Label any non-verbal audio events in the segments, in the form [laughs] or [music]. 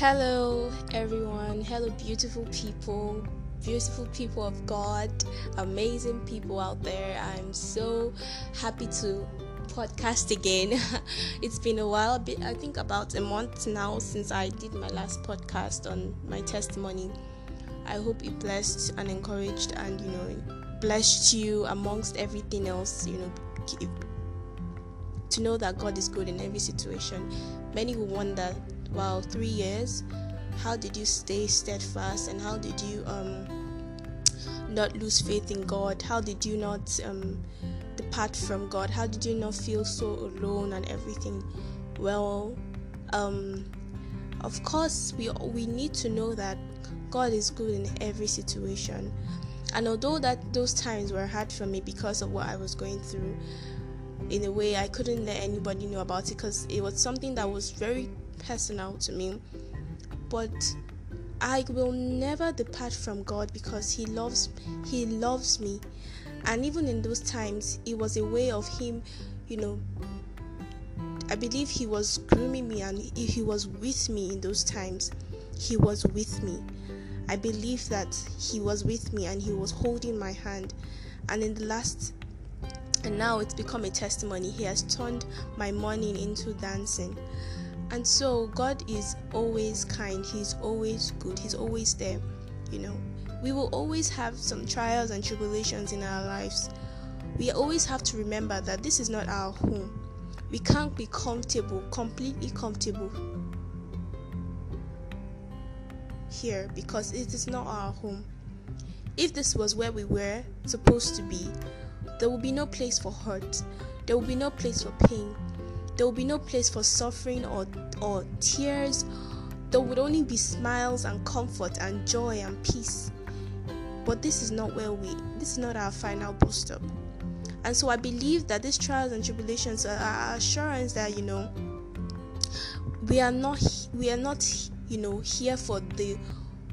Hello, everyone. Hello, beautiful people, beautiful people of God, amazing people out there. I'm so happy to podcast again. [laughs] it's been a while, I think about a month now since I did my last podcast on my testimony. I hope it blessed and encouraged and, you know, blessed you amongst everything else, you know, to know that God is good in every situation. Many will wonder wow, three years. How did you stay steadfast and how did you um, not lose faith in God? How did you not um, depart from God? How did you not feel so alone and everything? Well, um, of course, we we need to know that God is good in every situation. And although that those times were hard for me because of what I was going through, in a way I couldn't let anybody know about it because it was something that was very personal to me. But I will never depart from God because He loves He loves me. And even in those times it was a way of Him, you know, I believe He was grooming me and He was with me in those times. He was with me. I believe that He was with me and He was holding my hand. And in the last and now it's become a testimony. He has turned my mourning into dancing. And so God is always kind, He's always good, He's always there. You know, we will always have some trials and tribulations in our lives. We always have to remember that this is not our home. We can't be comfortable, completely comfortable here because it is not our home. If this was where we were supposed to be, there will be no place for hurt, there will be no place for pain, there will be no place for suffering or, or tears. There would only be smiles and comfort and joy and peace. But this is not where we, this is not our final bus stop. And so I believe that these trials and tribulations are, are assurance that, you know, we are not, we are not, you know, here for the,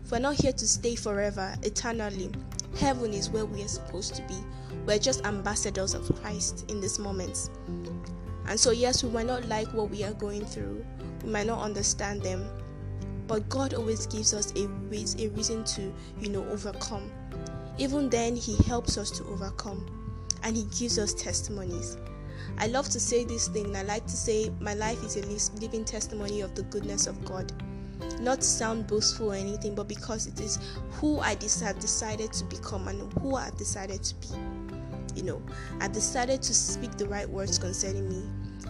we're not here to stay forever, eternally. Heaven is where we are supposed to be. We're just ambassadors of Christ in this moment. And so, yes, we might not like what we are going through, we might not understand them, but God always gives us a, a reason to, you know, overcome. Even then, He helps us to overcome and He gives us testimonies. I love to say this thing, I like to say my life is a living testimony of the goodness of God. Not to sound boastful or anything, but because it is who I have decided to become and who I've decided to be you know, I decided to speak the right words concerning me.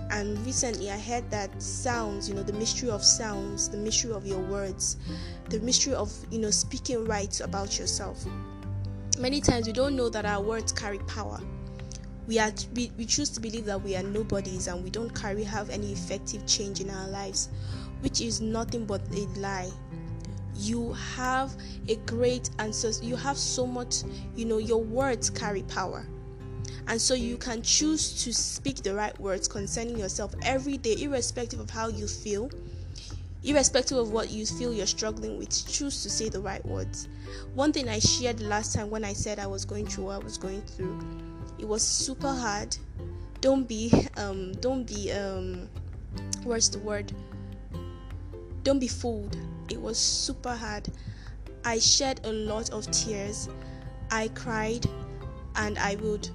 And recently I heard that sounds, you know, the mystery of sounds, the mystery of your words, the mystery of, you know, speaking right about yourself. Many times we don't know that our words carry power. We are we, we choose to believe that we are nobodies and we don't carry have any effective change in our lives, which is nothing but a lie you have a great answer you have so much you know your words carry power and so you can choose to speak the right words concerning yourself every day, irrespective of how you feel, irrespective of what you feel you're struggling with. Choose to say the right words. One thing I shared last time when I said I was going through what I was going through, it was super hard. Don't be, um, don't be, um, what's the word? Don't be fooled. It was super hard. I shed a lot of tears. I cried and I would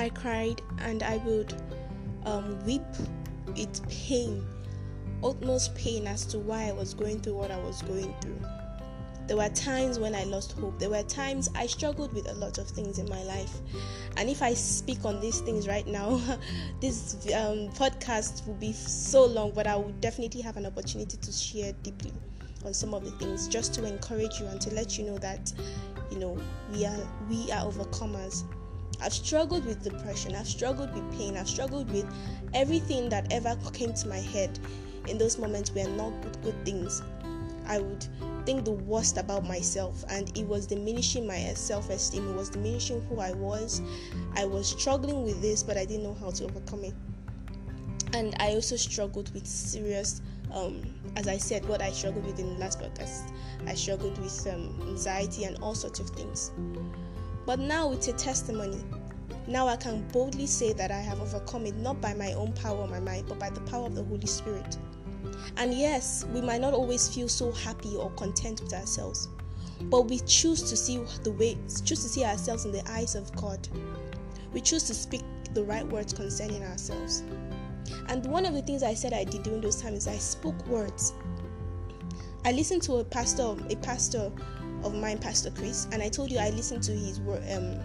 I cried and I would um, weep with pain, utmost pain as to why I was going through what I was going through. There were times when I lost hope. There were times I struggled with a lot of things in my life. And if I speak on these things right now, [laughs] this um, podcast will be so long, but I will definitely have an opportunity to share deeply on some of the things just to encourage you and to let you know that you know we are we are overcomers I've struggled with depression, I've struggled with pain, I've struggled with everything that ever came to my head in those moments were not good, good things. I would think the worst about myself, and it was diminishing my self esteem, it was diminishing who I was. I was struggling with this, but I didn't know how to overcome it. And I also struggled with serious, um, as I said, what I struggled with in the last podcast. I struggled with um, anxiety and all sorts of things. But now it's a testimony. Now I can boldly say that I have overcome it not by my own power or my might, but by the power of the Holy Spirit. And yes, we might not always feel so happy or content with ourselves, but we choose to see the way, choose to see ourselves in the eyes of God. We choose to speak the right words concerning ourselves. And one of the things I said I did during those times, is I spoke words. I listened to a pastor, a pastor of mine, Pastor Chris, and I told you I listened to his um,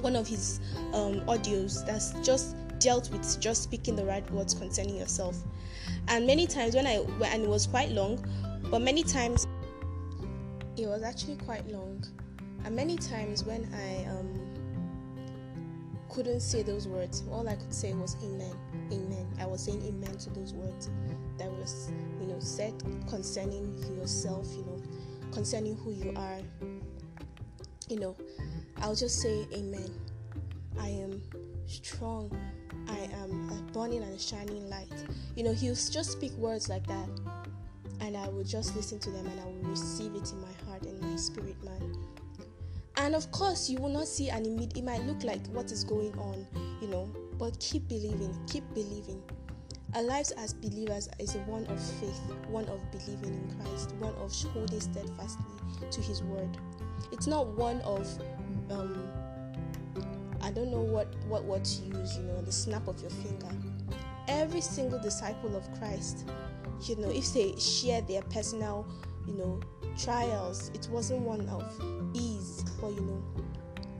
one of his um, audios that's just dealt with just speaking the right words concerning yourself. And many times when I and it was quite long, but many times it was actually quite long. And many times when I um, couldn't say those words, all I could say was amen, amen. I was saying amen to those words that was, you know, said concerning yourself, you know, concerning who you are. You know, I'll just say amen. I am strong. I am a burning and a shining light. You know, he'll just speak words like that, and I will just listen to them and I will receive it in my heart and my spirit, man. And of course, you will not see an immediate, it might look like what is going on, you know, but keep believing, keep believing. Our lives as believers is one of faith, one of believing in Christ, one of holding steadfastly to His word. It's not one of um, I don't know what what word to use, you know, the snap of your finger. Every single disciple of Christ, you know, if they share their personal, you know, trials, it wasn't one of ease, but you know,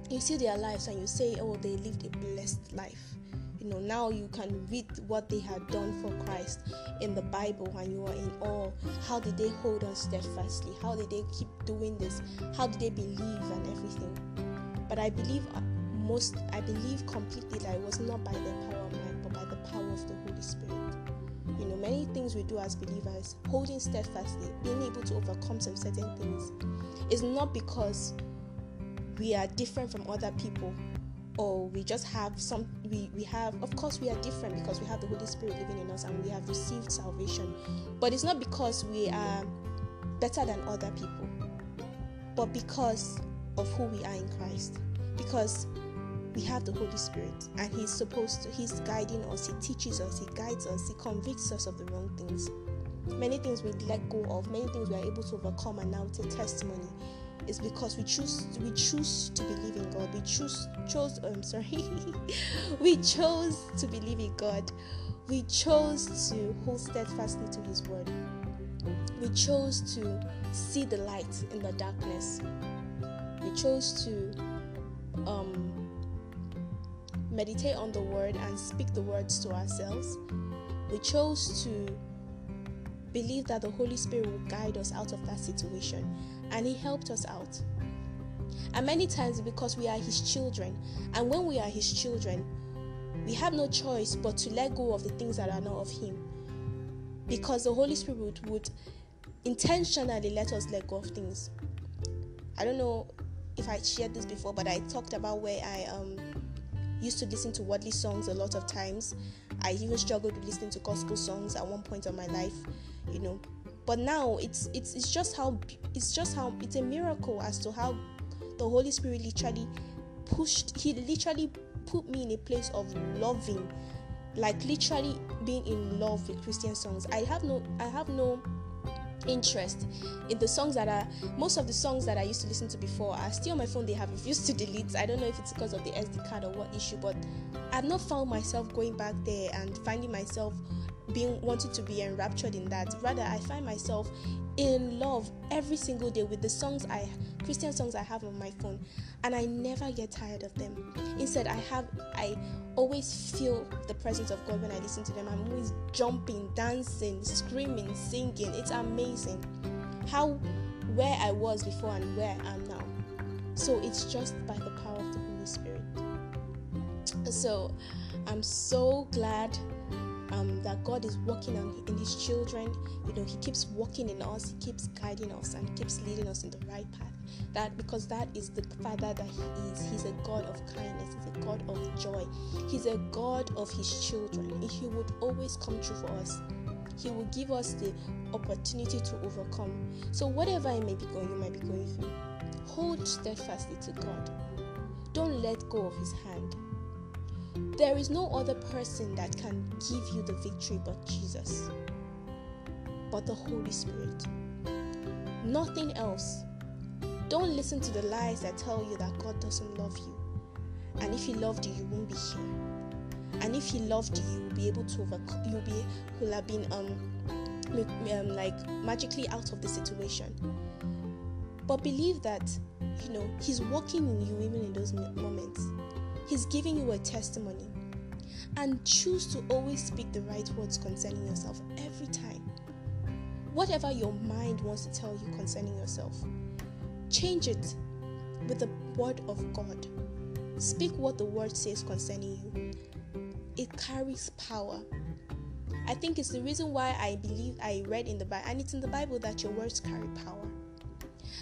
you see their lives and you say, oh, they lived a blessed life. You know, now you can read what they had done for Christ in the Bible and you are in awe. How did they hold on steadfastly? How did they keep doing this? How did they believe and everything? But I believe uh, most I believe completely that it was not by the power of mind, but by the power of the Holy Spirit. You know, many things we do as believers, holding steadfastly, being able to overcome some certain things, is not because we are different from other people or we just have some we, we have of course we are different because we have the holy spirit living in us and we have received salvation but it's not because we are better than other people but because of who we are in christ because we have the Holy Spirit and He's supposed to, He's guiding us, He teaches us, He guides us, He convicts us of the wrong things. Many things we let go of, many things we are able to overcome, and now it's a testimony. Is because we choose we choose to believe in God. We choose chose I'm um, sorry. [laughs] we chose to believe in God. We chose to hold steadfastly to His word. We chose to see the light in the darkness. We chose to um, meditate on the word and speak the words to ourselves. We chose to believe that the Holy Spirit will guide us out of that situation, and He helped us out. And many times, because we are His children, and when we are His children, we have no choice but to let go of the things that are not of Him. Because the Holy Spirit would, intentionally let us let go of things. I don't know if I shared this before, but I talked about where I um used to listen to worldly songs a lot of times. I even struggled with listening to gospel songs at one point of my life, you know. But now it's it's it's just how it's just how it's a miracle as to how the Holy Spirit literally pushed he literally put me in a place of loving like literally being in love with Christian songs. I have no I have no interest in the songs that are most of the songs that I used to listen to before are still on my phone. They have refused to delete. I don't know if it's because of the SD card or what issue, but I've not found myself going back there and finding myself being wanting to be enraptured in that. Rather, I find myself in love every single day with the songs I Christian songs I have on my phone and I never get tired of them. Instead, I have I always feel the presence of God when I listen to them. I'm always jumping, dancing, screaming, singing. It's amazing how where I was before and where I am now. So it's just by the power of the Holy Spirit. So I'm so glad um, that God is working on in His children. You know, He keeps working in us, He keeps guiding us, and keeps leading us in the right path. That because that is the Father that He is. He's a God of kindness. He's a God of joy. He's a God of His children. He would always come true for us. He will give us the opportunity to overcome. So whatever it may be going, you might be going through, hold steadfastly to God. Don't let go of His hand there is no other person that can give you the victory but Jesus. but the Holy Spirit. Nothing else. Don't listen to the lies that tell you that God doesn't love you. And if He loved you, you won't be here. And if He loved you, you will be able to overcome. You'll be, will have been um, um like magically out of the situation. But believe that you know He's working in you even in those moments. He's giving you a testimony. And choose to always speak the right words concerning yourself every time. Whatever your mind wants to tell you concerning yourself, change it with the word of God. Speak what the word says concerning you. It carries power. I think it's the reason why I believe I read in the Bible, and it's in the Bible that your words carry power.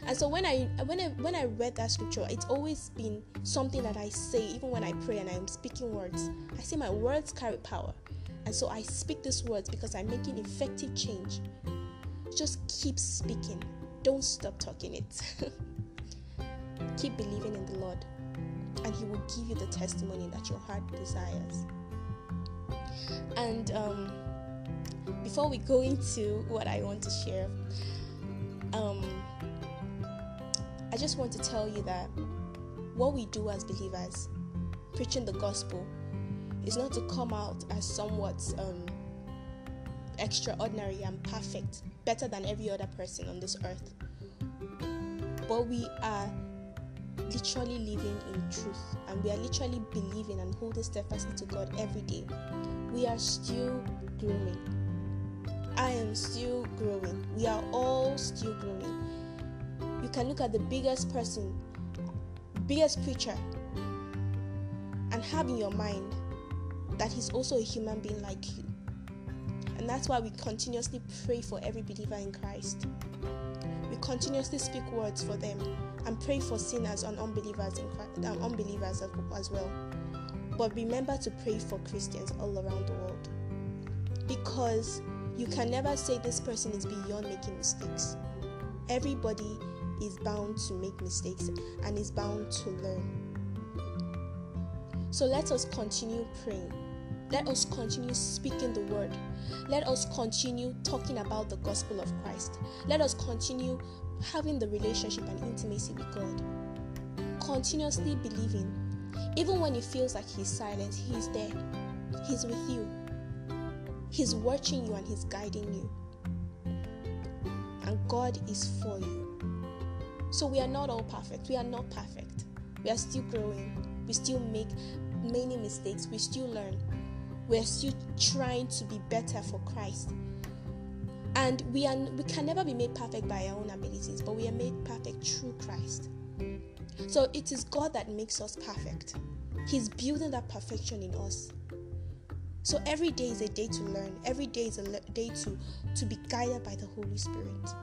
And so when I when I when I read that scripture, it's always been something that I say even when I pray and I'm speaking words. I say my words carry power. And so I speak these words because I'm making effective change. Just keep speaking. Don't stop talking it. [laughs] keep believing in the Lord, and He will give you the testimony that your heart desires. And um, before we go into what I want to share, um, just want to tell you that what we do as believers, preaching the gospel, is not to come out as somewhat um, extraordinary and perfect, better than every other person on this earth. But we are literally living in truth and we are literally believing and holding steadfastly to God every day. We are still growing. I am still growing. We are all still growing can look at the biggest person, biggest preacher, and have in your mind that he's also a human being like you. And that's why we continuously pray for every believer in Christ. We continuously speak words for them and pray for sinners and unbelievers in Christ, um, unbelievers as well. But remember to pray for Christians all around the world. Because you can never say this person is beyond making mistakes. Everybody is bound to make mistakes and is bound to learn. So let us continue praying. Let us continue speaking the word. Let us continue talking about the gospel of Christ. Let us continue having the relationship and intimacy with God. Continuously believing. Even when it feels like He's silent, He's there. He's with you. He's watching you and He's guiding you. And God is for you. So we are not all perfect. We are not perfect. We are still growing. We still make many mistakes. We still learn. We are still trying to be better for Christ. And we are we can never be made perfect by our own abilities, but we are made perfect through Christ. So it is God that makes us perfect. He's building that perfection in us. So every day is a day to learn. Every day is a day to to be guided by the Holy Spirit.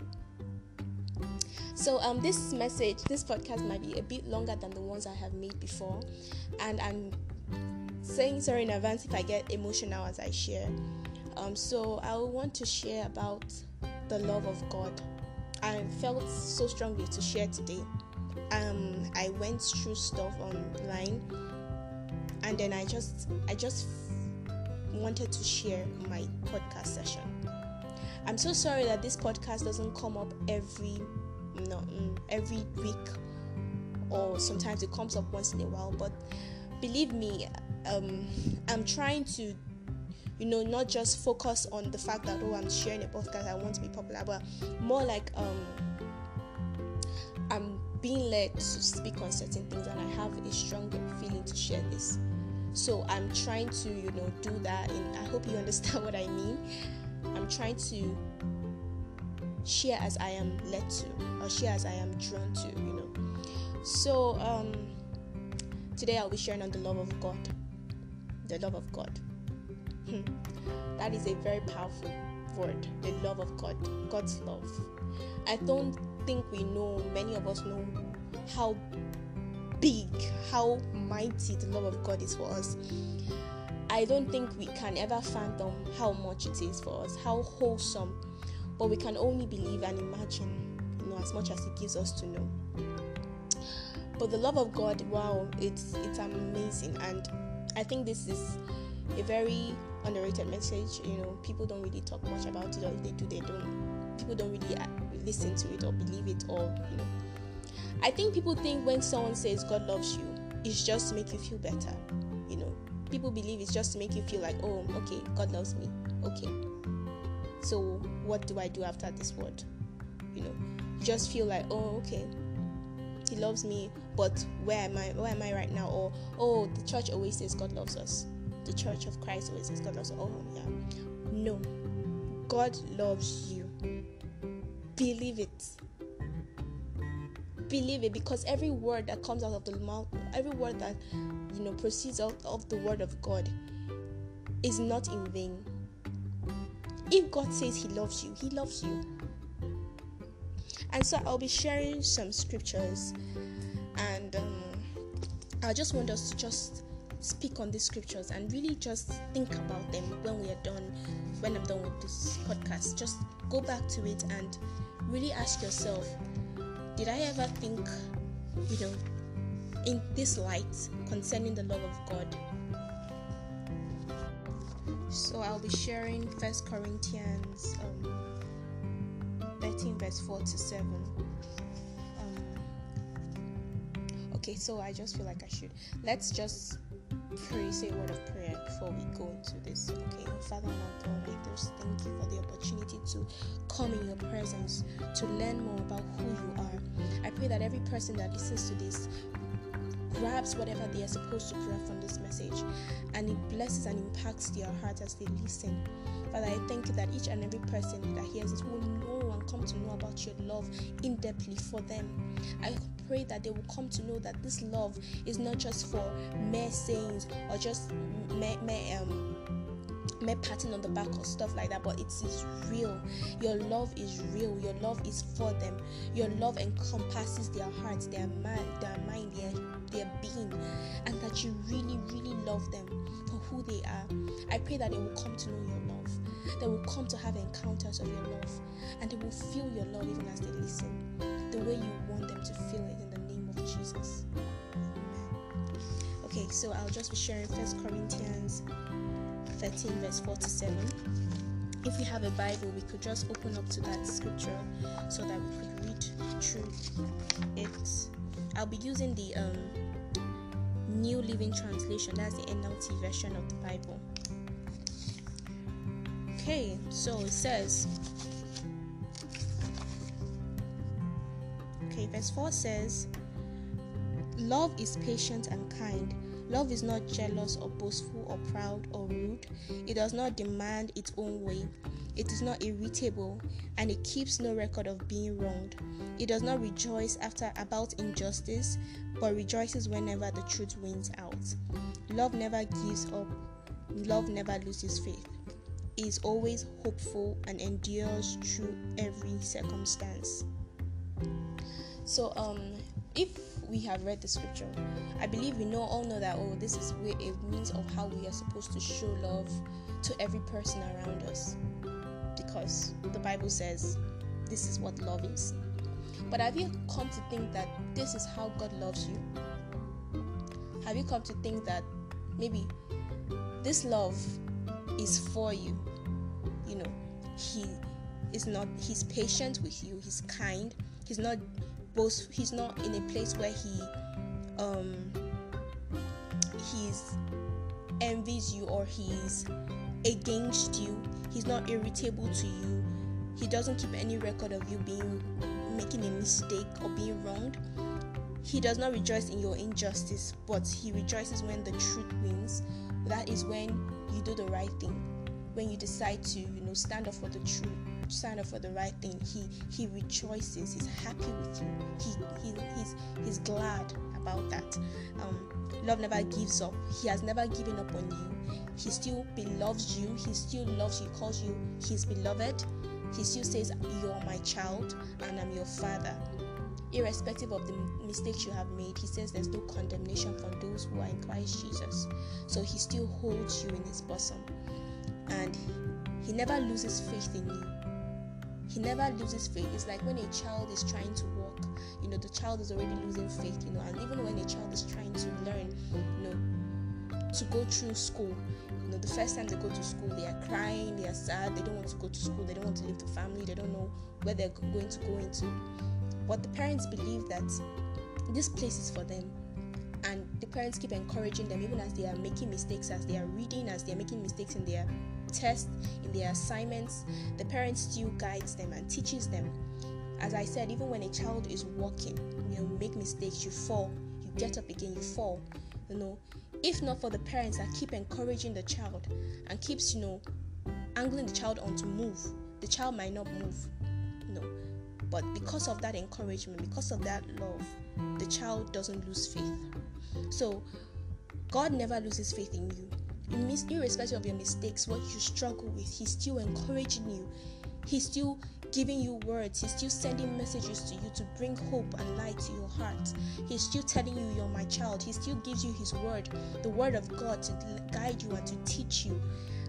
So um, this message, this podcast might be a bit longer than the ones I have made before, and I'm saying sorry in advance if I get emotional as I share. Um, so I want to share about the love of God. I felt so strongly to share today. Um, I went through stuff online, and then I just, I just wanted to share my podcast session. I'm so sorry that this podcast doesn't come up every not mm, every week or sometimes it comes up once in a while but believe me um, i'm trying to you know not just focus on the fact that oh i'm sharing a podcast i want to be popular but more like um, i'm being led to speak on certain things and i have a strong feeling to share this. So i'm trying to you know do that and i hope you [laughs] understand what i mean. I'm trying to share as I am led to or share as I am drawn to, you know. So um today I'll be sharing on the love of God. The love of God. Hmm. that is a very powerful word. The love of God. God's love. I don't think we know, many of us know how big, how mighty the love of God is for us. I don't think we can ever fathom how much it is for us, how wholesome but we can only believe and imagine, you know, as much as He gives us to know. But the love of God, wow, it's it's amazing, and I think this is a very underrated message. You know, people don't really talk much about it, or if they do, they don't. People don't really uh, listen to it or believe it, or you know. I think people think when someone says God loves you, it's just to make you feel better. You know, people believe it's just to make you feel like, oh, okay, God loves me. Okay. So what do I do after this word? You know, just feel like, oh, okay, he loves me, but where am I? Where am I right now? Or oh, the church always says God loves us. The Church of Christ always says God loves us. Oh yeah, no, God loves you. Believe it. Believe it because every word that comes out of the mouth, every word that you know proceeds out of the word of God, is not in vain. If God says He loves you, He loves you. And so I'll be sharing some scriptures, and um, I just want us to just speak on these scriptures and really just think about them when we are done. When I'm done with this podcast, just go back to it and really ask yourself: Did I ever think, you know, in this light concerning the love of God? So I'll be sharing First Corinthians. Um, 13 verse 4 to 7 um, okay so i just feel like i should let's just pray say a word of prayer before we go into this okay father and god i just thank you for the opportunity to come in your presence to learn more about who you are i pray that every person that listens to this grabs whatever they are supposed to grab from this message and it blesses and impacts their heart as they listen Father, I thank you that each and every person that hears it will know and come to know about your love in depthly for them. I pray that they will come to know that this love is not just for mere sayings or just mere, mere um mere patting on the back or stuff like that, but it is real. Your love is real. Your love is for them. Your love encompasses their hearts, their mind, their mind, their their being, and that you really, really love them for who they are. I pray that they will come to know your love. They will come to have encounters of your love, and they will feel your love even as they listen, the way you want them to feel it in the name of Jesus. Okay, so I'll just be sharing First Corinthians 13, verse 47. If we have a Bible, we could just open up to that scripture so that we could read through it. I'll be using the um, New Living Translation, that's the NLT version of the Bible. Okay, so it says, okay, verse 4 says, Love is patient and kind. Love is not jealous or boastful or proud or rude. It does not demand its own way. It is not irritable and it keeps no record of being wronged. It does not rejoice after about injustice, but rejoices whenever the truth wins out. Love never gives up. Love never loses faith. It is always hopeful and endures through every circumstance. So um if we have read the scripture, I believe we know all know that oh this is a means of how we are supposed to show love to every person around us. Because the Bible says this is what love is. But have you come to think that this is how God loves you? Have you come to think that maybe this love is for you? You know, He is not, He's patient with you, He's kind, He's not both he's not in a place where he um he's envies you or he's against you. He's not irritable to you. He doesn't keep any record of you being making a mistake or being wronged. He does not rejoice in your injustice but he rejoices when the truth wins. That is when you do the right thing when you decide to you know stand up for the truth stand up for the right thing, he he rejoices. He's happy with you. He, he he's he's glad about that. Um, love never gives up. He has never given up on you. He still loves you. He still loves you. He calls you his beloved. He still says, "You're my child, and I'm your father." irrespective of the mistakes you have made, he says there's no condemnation for those who are in Christ Jesus. So he still holds you in his bosom and he never loses faith in you he never loses faith. It's like when a child is trying to walk, you know, the child is already losing faith, you know, and even when a child is trying to learn, you know, to go through school. You know, the first time they go to school, they are crying, they are sad, they don't want to go to school, they don't want to leave the family, they don't know where they're going to go into. But the parents believe that this place is for them. And the parents keep encouraging them, even as they are making mistakes, as they are reading, as they are making mistakes in their tests, in their assignments. The parents still guides them and teaches them. As I said, even when a child is walking, you know, make mistakes, you fall, you get up again, you fall. You know, if not for the parents that keep encouraging the child and keeps, you know, angling the child on to move, the child might not move. You know, but because of that encouragement, because of that love, the child doesn't lose faith. So, God never loses faith in you. Irrespective of your mistakes, what you struggle with, He's still encouraging you. He's still giving you words. He's still sending messages to you to bring hope and light to your heart. He's still telling you you're my child. He still gives you His word, the word of God, to guide you and to teach you.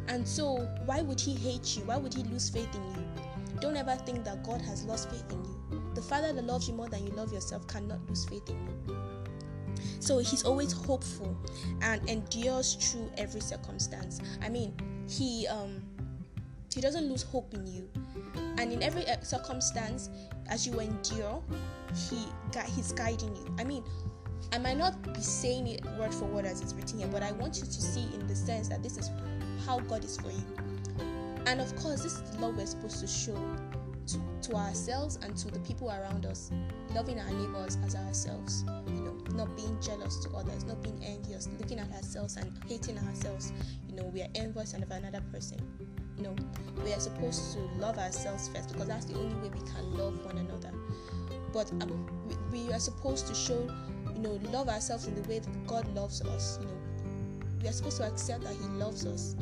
And so, why would He hate you? Why would He lose faith in you? Don't ever think that God has lost faith in you. The Father that loves you more than you love yourself cannot lose faith in you. So he's always hopeful and endures through every circumstance. I mean, he um he doesn't lose hope in you. And in every uh, circumstance as you endure, he he's guiding you. I mean, I might not be saying it word for word as it's written here, but I want you to see in the sense that this is how God is for you. And of course, this is the love we're supposed to show to, to ourselves and to the people around us, loving our neighbors as ourselves, you know, not being jealous to others, not being envious, looking at ourselves and hating ourselves. You know, we are envious of another person. You know, we are supposed to love ourselves first because that's the only way we can love one another. But um, we, we are supposed to show, you know, love ourselves in the way that God loves us. You know, we are supposed to accept that He loves us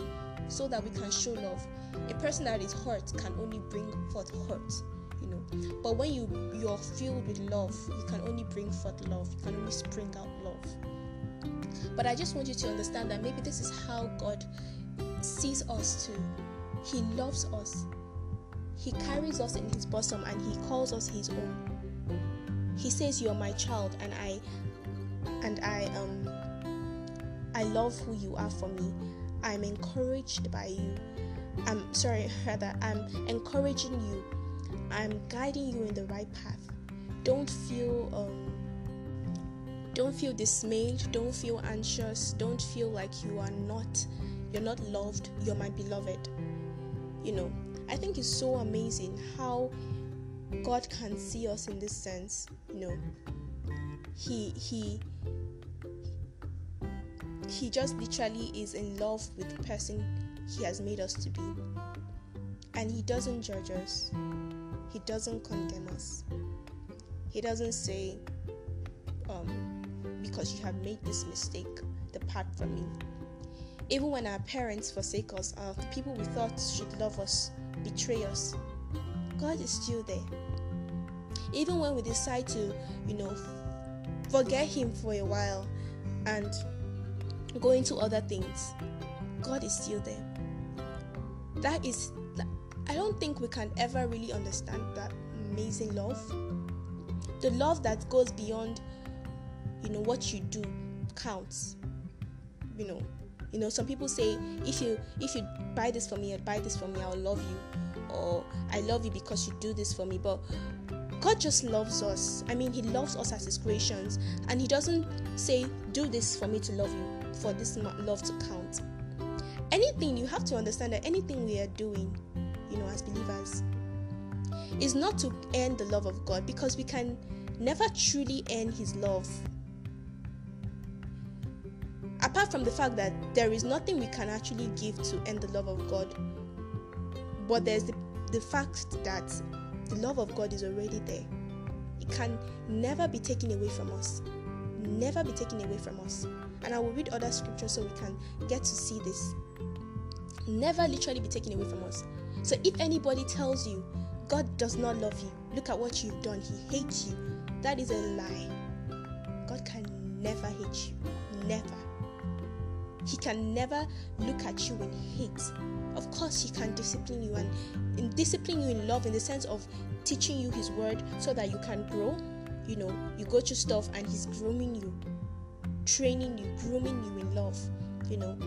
so that we can show love. A person that is hurt can only bring forth hurt, you know. But when you you're filled with love, you can only bring forth love. You can only spring out love. But I just want you to understand that maybe this is how God sees us too. He loves us. He carries us in his bosom and he calls us his own. He says you're my child and I and I um I love who you are for me I'm encouraged by you. I'm sorry, [laughs] rather, I'm encouraging you. I'm guiding you in the right path. Don't feel um don't feel dismayed, don't feel anxious, don't feel like you are not you're not loved, you're my beloved. You know, I think it's so amazing how God can see us in this sense, you know. He he he just literally is in love with the person he has made us to be. And he doesn't judge us, he doesn't condemn us. He doesn't say, um, because you have made this mistake, depart from me. Even when our parents forsake us, the people we thought should love us betray us, God is still there. Even when we decide to, you know, forget Him for a while and go into other things, God is still there. That is, I don't think we can ever really understand that amazing love. The love that goes beyond, you know, what you do counts. You know, you know, some people say if you if you buy this for me or buy this for me, I'll love you, or I love you because you do this for me. But God just loves us. I mean, He loves us as His creations, and He doesn't say, Do this for me to love you for this love to count. Anything you have to understand that anything we are doing, you know, as believers, is not to earn the love of God because we can never truly earn His love. Apart from the fact that there is nothing we can actually give to earn the love of God, but there's the, the fact that the love of God is already there. It can never be taken away from us. Never be taken away from us. And I will read other scriptures so we can get to see this. Never literally be taken away from us. So if anybody tells you God does not love you, look at what you've done, He hates you, that is a lie. God can never hate you. Never. He can never look at you in hate. Of course, He can discipline you and in discipline you in love in the sense of teaching you His word so that you can grow. You know, you go through stuff and He's grooming you training you, grooming you in love. you know,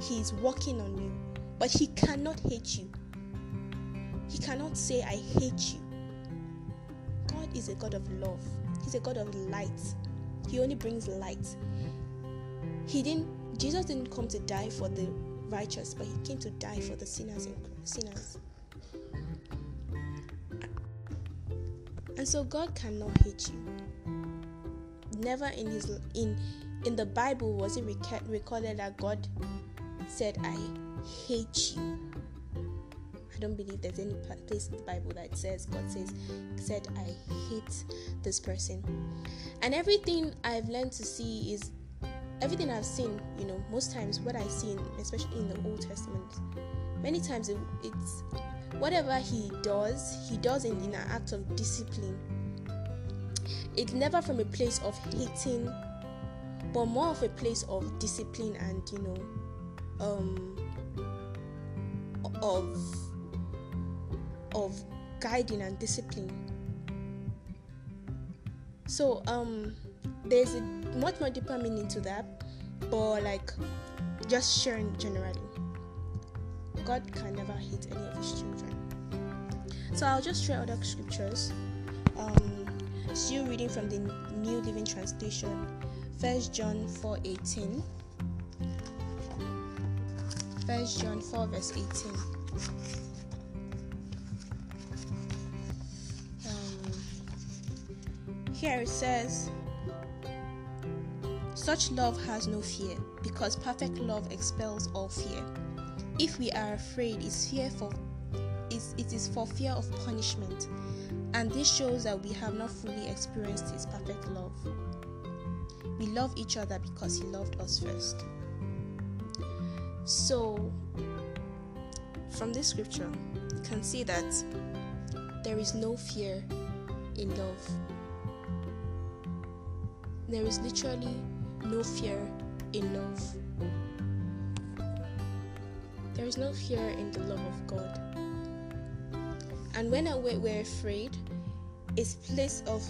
He's working on you, but He cannot hate you. He cannot say, I hate you. God is a God of love, He's a God of light. He only brings light. He didn't Jesus didn't come to die for the righteous, but he came to die for the sinners and sinners. And so God cannot hate you. Never in his in in the Bible was it recorded that God said, "I hate you." Don't believe there's any place in the Bible that says God says said, "I hate this person." And everything I've learned to see is everything I've seen. You know, most times what I see, in, especially in the Old Testament, many times it, it's whatever he does, he does in, in an act of discipline. It's never from a place of hating, but more of a place of discipline and you know, um, of of guiding and discipline. So um, there's a much more deeper meaning to that, but like just sharing generally. God can never hate any of his children. So I'll just share other scriptures. Um, still reading from the New Living Translation, First John 4 18. First John 4 verse 18. Here it says, Such love has no fear, because perfect love expels all fear. If we are afraid, it's fear for it is for fear of punishment, and this shows that we have not fully experienced his perfect love. We love each other because he loved us first. So from this scripture, you can see that there is no fear in love. There is literally no fear in love. There is no fear in the love of God. And when we're afraid, it's place of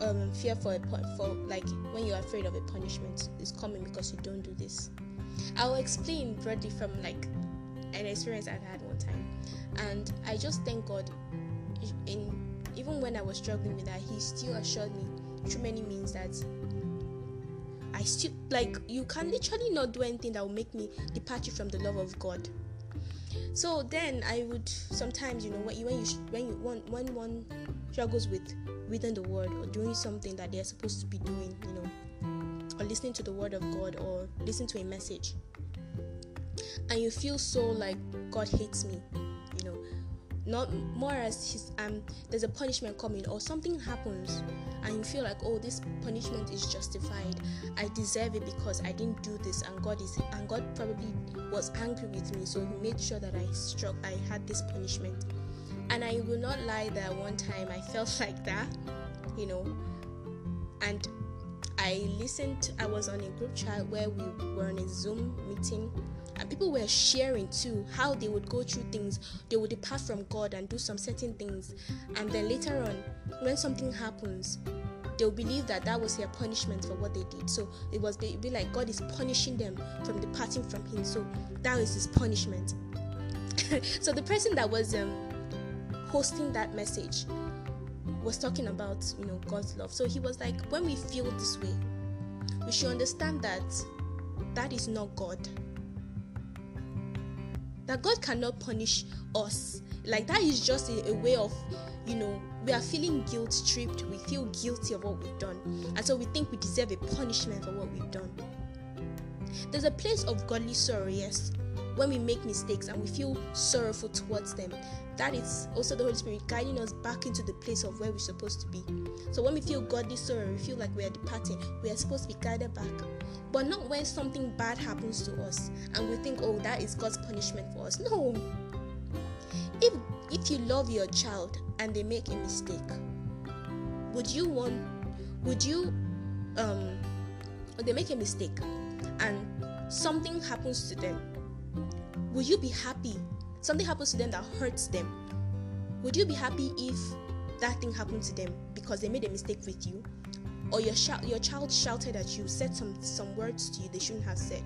um, fear for a for like when you're afraid of a punishment is coming because you don't do this. I'll explain broadly from like an experience I've had one time, and I just thank God. In even when I was struggling with that, He still assured me through many means that I still like you can literally not do anything that will make me depart you from the love of God. So then I would sometimes, you know, when you when you when you when, when one struggles with reading the word or doing something that they're supposed to be doing, you know, or listening to the word of God or listening to a message, and you feel so like God hates me, not more as his um there's a punishment coming or something happens and you feel like oh this punishment is justified. I deserve it because i didn't do this and god is and god probably was angry with me. So he made sure that i struck i had this punishment. And i will not lie that one time i felt [laughs] like that you know. And i listened i was on a group chat where we were on a zoom meeting and people were sharing too how they would go through things. They would depart from god and do some certain things. And then later on when something happens they'll believe that that was their punishment for what they did. So it was they be like god is punishing them from departing from him. So that was his punishment. [laughs] So the person that was um, hosting that message was talking about you know god's love. So he was like when we feel this way we should understand that that is not god that God cannot punish us. Like that is just a, a way of, you know, we are feeling guilt tripped. We feel guilty of what we've done. And so we think we deserve a punishment for what we've done. There's a place of godly sorrow, yes, when we make mistakes and we feel sorrowful towards them. That is also the Holy Spirit guiding us back into the place of where we're supposed to be. So when we feel godly sorrow, we feel like we are departing, we are supposed to be guided back. But not when something bad happens to us and we think, oh, that is God's punishment for us. No. If if you love your child and they make a mistake, would you want would you um they make a mistake and something happens to them will you be happy something happens to them that hurts them would you be happy if that thing happened to them because they made a mistake with you or your, sh- your child shouted at you said some some words to you they shouldn't have said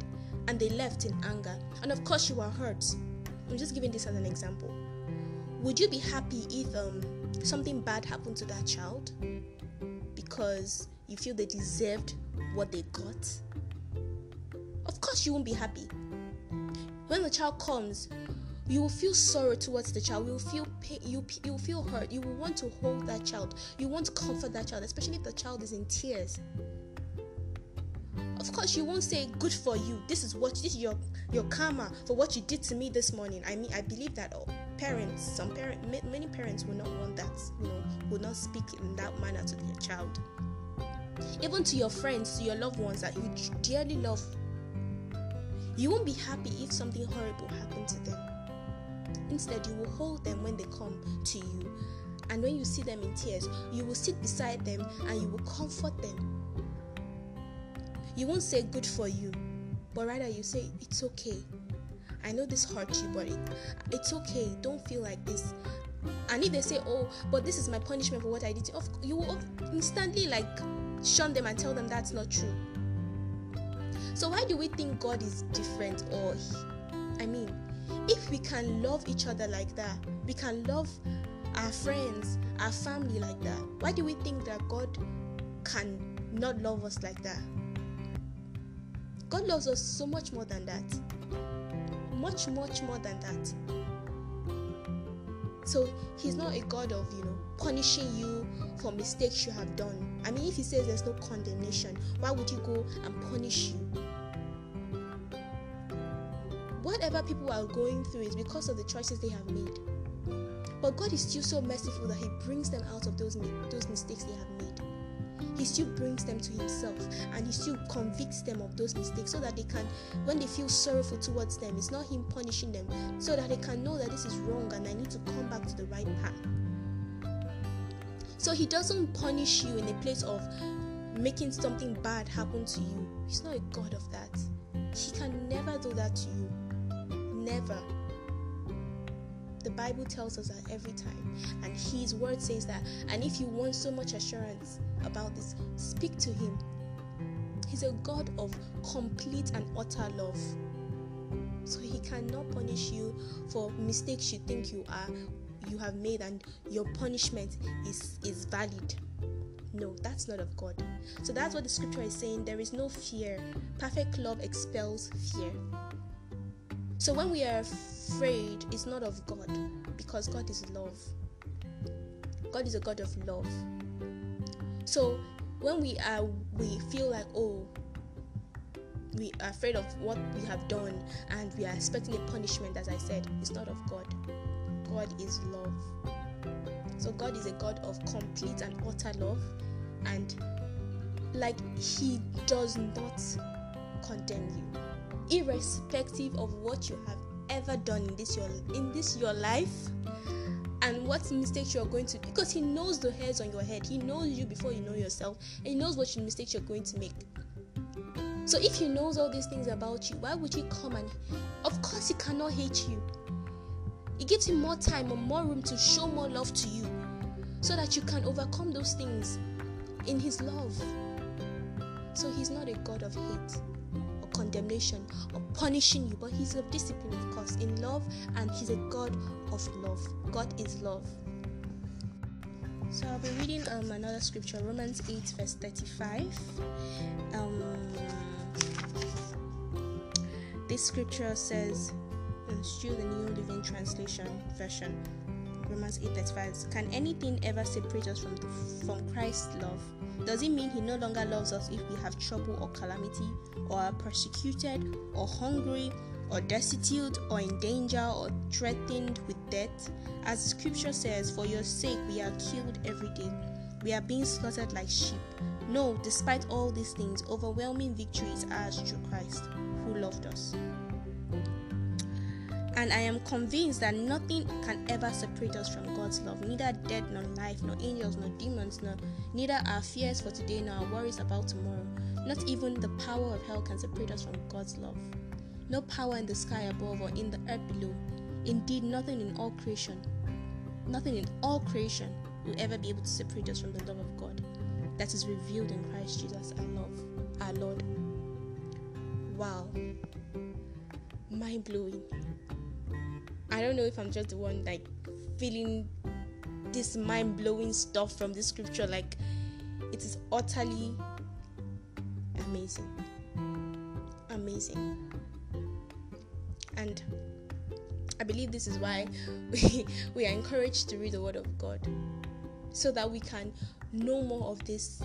and they left in anger. And of course, you are hurt. I'm just giving this as an example. Would you be happy if um, something bad happened to that child because you feel they deserved what they got? Of course, you won't be happy. When the child comes, you will feel sorrow towards the child. You will feel pain. You you will feel hurt. You will want to hold that child. You want to comfort that child, especially if the child is in tears. Of course, you won't say "good for you." This is what this is your your karma for what you did to me this morning. I mean, I believe that all parents, some parent, many parents will not want that. You know, will not speak in that manner to their child. Even to your friends, to your loved ones that you dearly love, you won't be happy if something horrible happened to them. Instead, you will hold them when they come to you. And when you see them in tears, you will sit beside them and you will comfort them. You won't say good for you, but rather you say it's okay. I know this hurt you, but it, it's okay. Don't feel like this. And if they say, "Oh, but this is my punishment for what I did," you will instantly like shun them and tell them that's not true. So why do we think God is different? Or, I mean, if we can love each other like that, we can love our friends, our family like that. Why do we think that God can not love us like that? God loves us so much more than that. Much, much more than that. So he's not a God of, you know, punishing you for mistakes you have done. I mean, if he says there's no condemnation, why would he go and punish you? Whatever people are going through is because of the choices they have made. But God is still so merciful that He brings them out of those, those mistakes they have made. He still brings them to Himself and He still convicts them of those mistakes so that they can, when they feel sorrowful towards them, it's not Him punishing them, so that they can know that this is wrong and I need to come back to the right path. So He doesn't punish you in a place of making something bad happen to you. He's not a God of that. He can never do that to you. Never. The Bible tells us that every time. And His word says that. And if you want so much assurance about this, speak to Him. He's a God of complete and utter love. So He cannot punish you for mistakes you think you are you have made and your punishment is is valid. No, that's not of God. So that's what the scripture is saying. There is no fear. Perfect love expels fear. So when we are afraid, it's not of God because God is love. God is a God of love. So when we are we feel like oh we are afraid of what we have done and we are expecting a punishment as I said, it's not of God. God is love. So God is a God of complete and utter love and like he does not condemn you irrespective of what you have ever done in this your in this your life and what mistakes you're going to because he knows the hairs on your head. He knows you before you know yourself. And he knows what mistakes you're going to make. So if he knows all these things about you why would he come and of course he cannot hate you. He gives him more time or more room to show more love to you so that you can overcome those things in his love. So he's not a god of hate condemnation or punishing you, but He's of discipline, of course, in love, and He's a God of love. God is love. So I'll be reading um, another scripture, Romans 8, verse 35. Um, this scripture says, still the New Living Translation version, Romans 8, 35. Can anything ever separate us from the, from Christ's love? Does it mean he no longer loves us if we have trouble or calamity, or are persecuted, or hungry, or destitute, or in danger, or threatened with death? As scripture says, For your sake we are killed every day. We are being slaughtered like sheep. No, despite all these things, overwhelming victory is ours through Christ, who loved us. And I am convinced that nothing can ever separate us from God's love. Neither death nor life, nor angels, nor demons, nor neither our fears for today nor our worries about tomorrow. Not even the power of hell can separate us from God's love. No power in the sky above or in the earth below. Indeed, nothing in all creation, nothing in all creation will ever be able to separate us from the love of God that is revealed in Christ Jesus, our love, our Lord. wow, mind blowing. I don't know if I'm just the one like feeling this mind blowing stuff from this scripture. Like, it is utterly amazing. Amazing. And I believe this is why we, [laughs] we are encouraged to read the Word of God so that we can know more of this.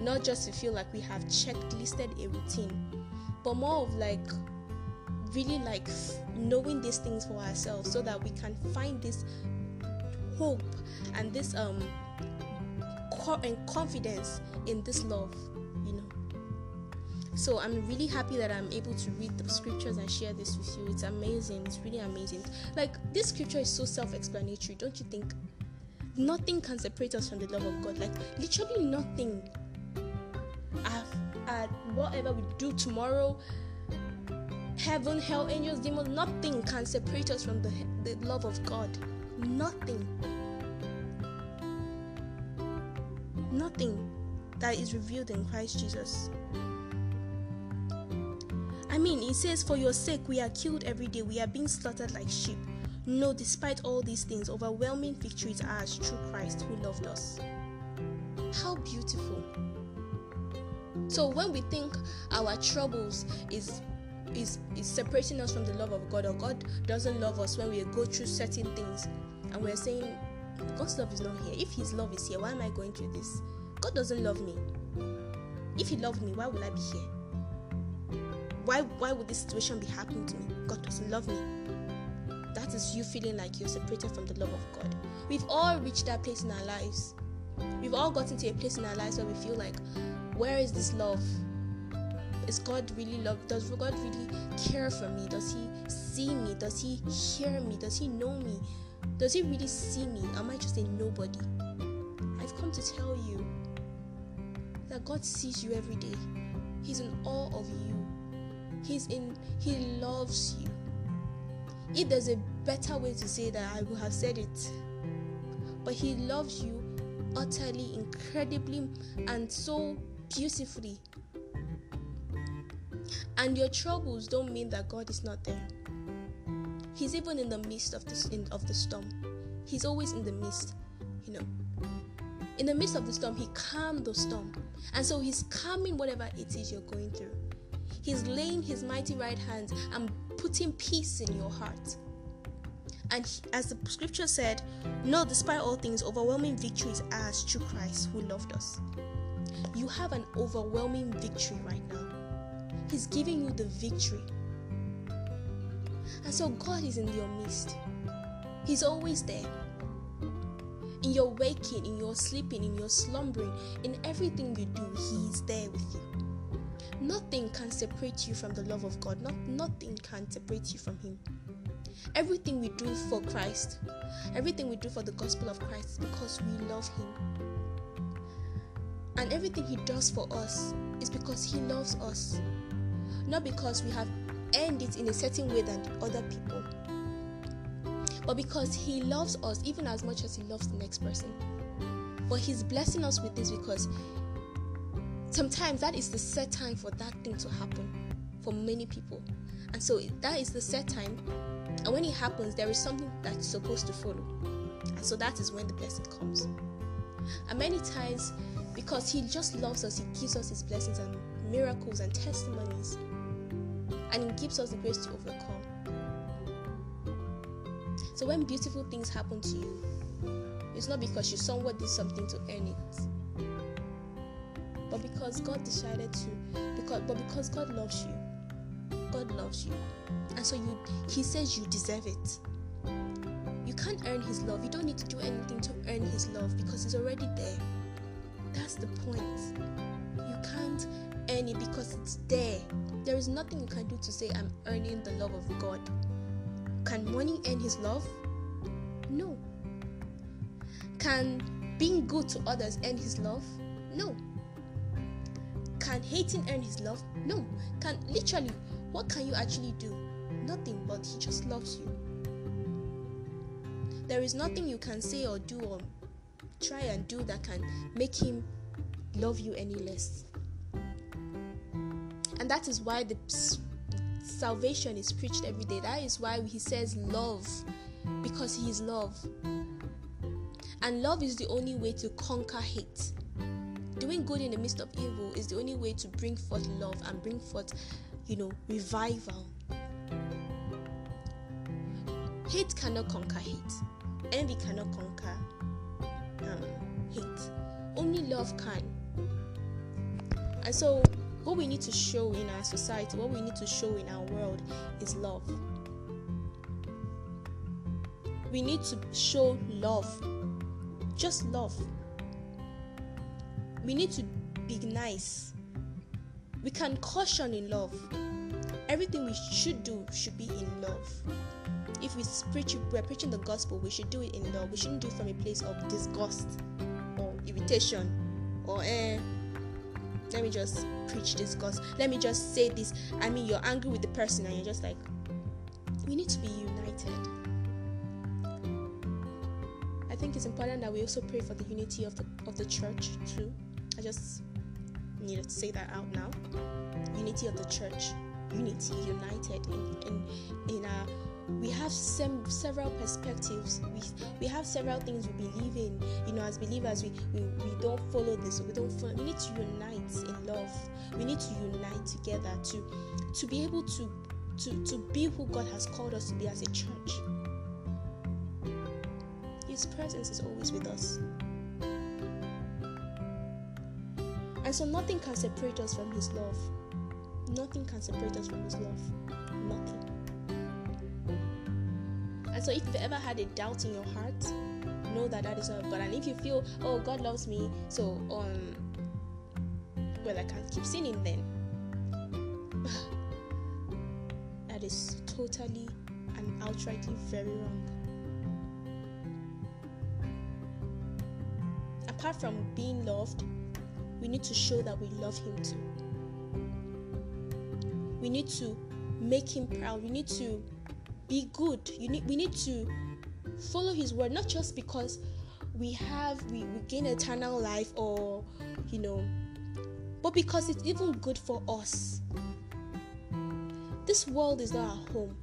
Not just to feel like we have checked listed a routine, but more of like really like knowing these things for ourselves so that we can find this hope and this um and confidence in this love you know. So i'm really happy that i'm able to read the scriptures and share this with you. It's amazing. It's really amazing. Like this scripture is so self-explanatory don't you think? Nothing can separate us from the love of god. Like literally nothing. At whatever we do tomorrow heaven, hell, angels, demons, nothing can separate us from the, the love of God. Nothing. Nothing that is revealed in Christ Jesus. I mean, it says, For your sake, we are killed every day, we are being slaughtered like sheep. No, despite all these things, overwhelming victories are ours through Christ who loved us. How beautiful. So when we think our troubles is is is separating us from the love of God or God doesn't love us when we go through certain things and we're saying God's love is not here. If his love is here, why am I going through this? God doesn't love me. If he loved me, why would I be here? Why why would this situation be happening to me? God doesn't love me. That is you feeling like you're separated from the love of God. We've all reached that place in our lives. We've all gotten to a place in our lives where we feel like, where is this love? Is God really love? Does God really care for me? Does He see me? Does He hear me? Does He know me? Does He really see me? Am I just a nobody? I've come to tell you that God sees you every day. He's in awe of you. He's in He loves you. If there's a better way to say that, I would have said it. But He loves you utterly, incredibly, and so beautifully and your troubles don't mean that God is not there. He's even in the midst of the, of the storm. He's always in the midst, you know. In the midst of the storm, He calmed the storm. And so He's calming whatever it is you're going through. He's laying His mighty right hand and putting peace in your heart. And as the scripture said, no, despite all things, overwhelming victory is ours through Christ who loved us. You have an overwhelming victory right now. He's giving you the victory. And so God is in your midst. He's always there. In your waking, in your sleeping, in your slumbering, in everything you do, He is there with you. Nothing can separate you from the love of God. Not, nothing can separate you from Him. Everything we do for Christ, everything we do for the gospel of Christ is because we love Him. And everything He does for us is because He loves us not because we have earned it in a certain way than other people, but because He loves us even as much as He loves the next person. But He's blessing us with this because sometimes that is the set time for that thing to happen for many people. And so that is the set time. And when it happens, there is something that's supposed to follow. And so that is when the blessing comes. And many times, because He just loves us, He gives us His blessings and miracles and testimonies and it gives us the grace to overcome. So when beautiful things happen to you, it's not because you somewhat did something to earn it, but because God decided to. Because but because God loves you, God loves you, and so you He says you deserve it. You can't earn His love. You don't need to do anything to earn His love because He's already there. That's the point. You can't earn it because it's there. There is nothing you can do to say, I'm earning the love of God. Can money earn His love? No. Can being good to others earn His love? No. Can hating earn His love? No. Can literally, what can you actually do? Nothing, but He just loves you. There is nothing you can say or do or try and do that can make Him love you any less. And that is why the salvation is preached every day. That is why he says love, because he is love. And love is the only way to conquer hate. Doing good in the midst of evil is the only way to bring forth love and bring forth, you know, revival. Hate cannot conquer hate. Envy cannot conquer um, hate. Only love can. And so, what we need to show in our society, what we need to show in our world is love. We need to show love. Just love. We need to be nice. We can caution in love. Everything we should do should be in love. If we preach, we're preaching the gospel, we should do it in love. We shouldn't do it from a place of disgust or irritation or eh, let me just preach this because let me just say this. I mean, you're angry with the person and you're just like, we need to be united. I think it's important that we also pray for the unity of the of the church too. I just needed to say that out now. Unity of the church, unity, united in in in our we have several perspectives. We, we have several things we believe in. You know as believers we, we, we don't follow this. We don't follow we need to unite in love. We need to unite together to to be able to to to be who god has called us to be as a church. His presence is always with us. And so nothing can separate us from his love. Nothing can separate us from his love and so if you've ever had a doubt in your heart, know that that is not God. And if you feel, oh, God loves me, so um, well, I can't keep sinning then. [sighs] that is totally and outrightly very wrong. Apart from being loved, we need to show that we love Him too. We need to make Him proud. We need to be good. You need we need to follow his word, not just because we have we, we gain eternal life or you know, but because it's even good for us. This world is not our home.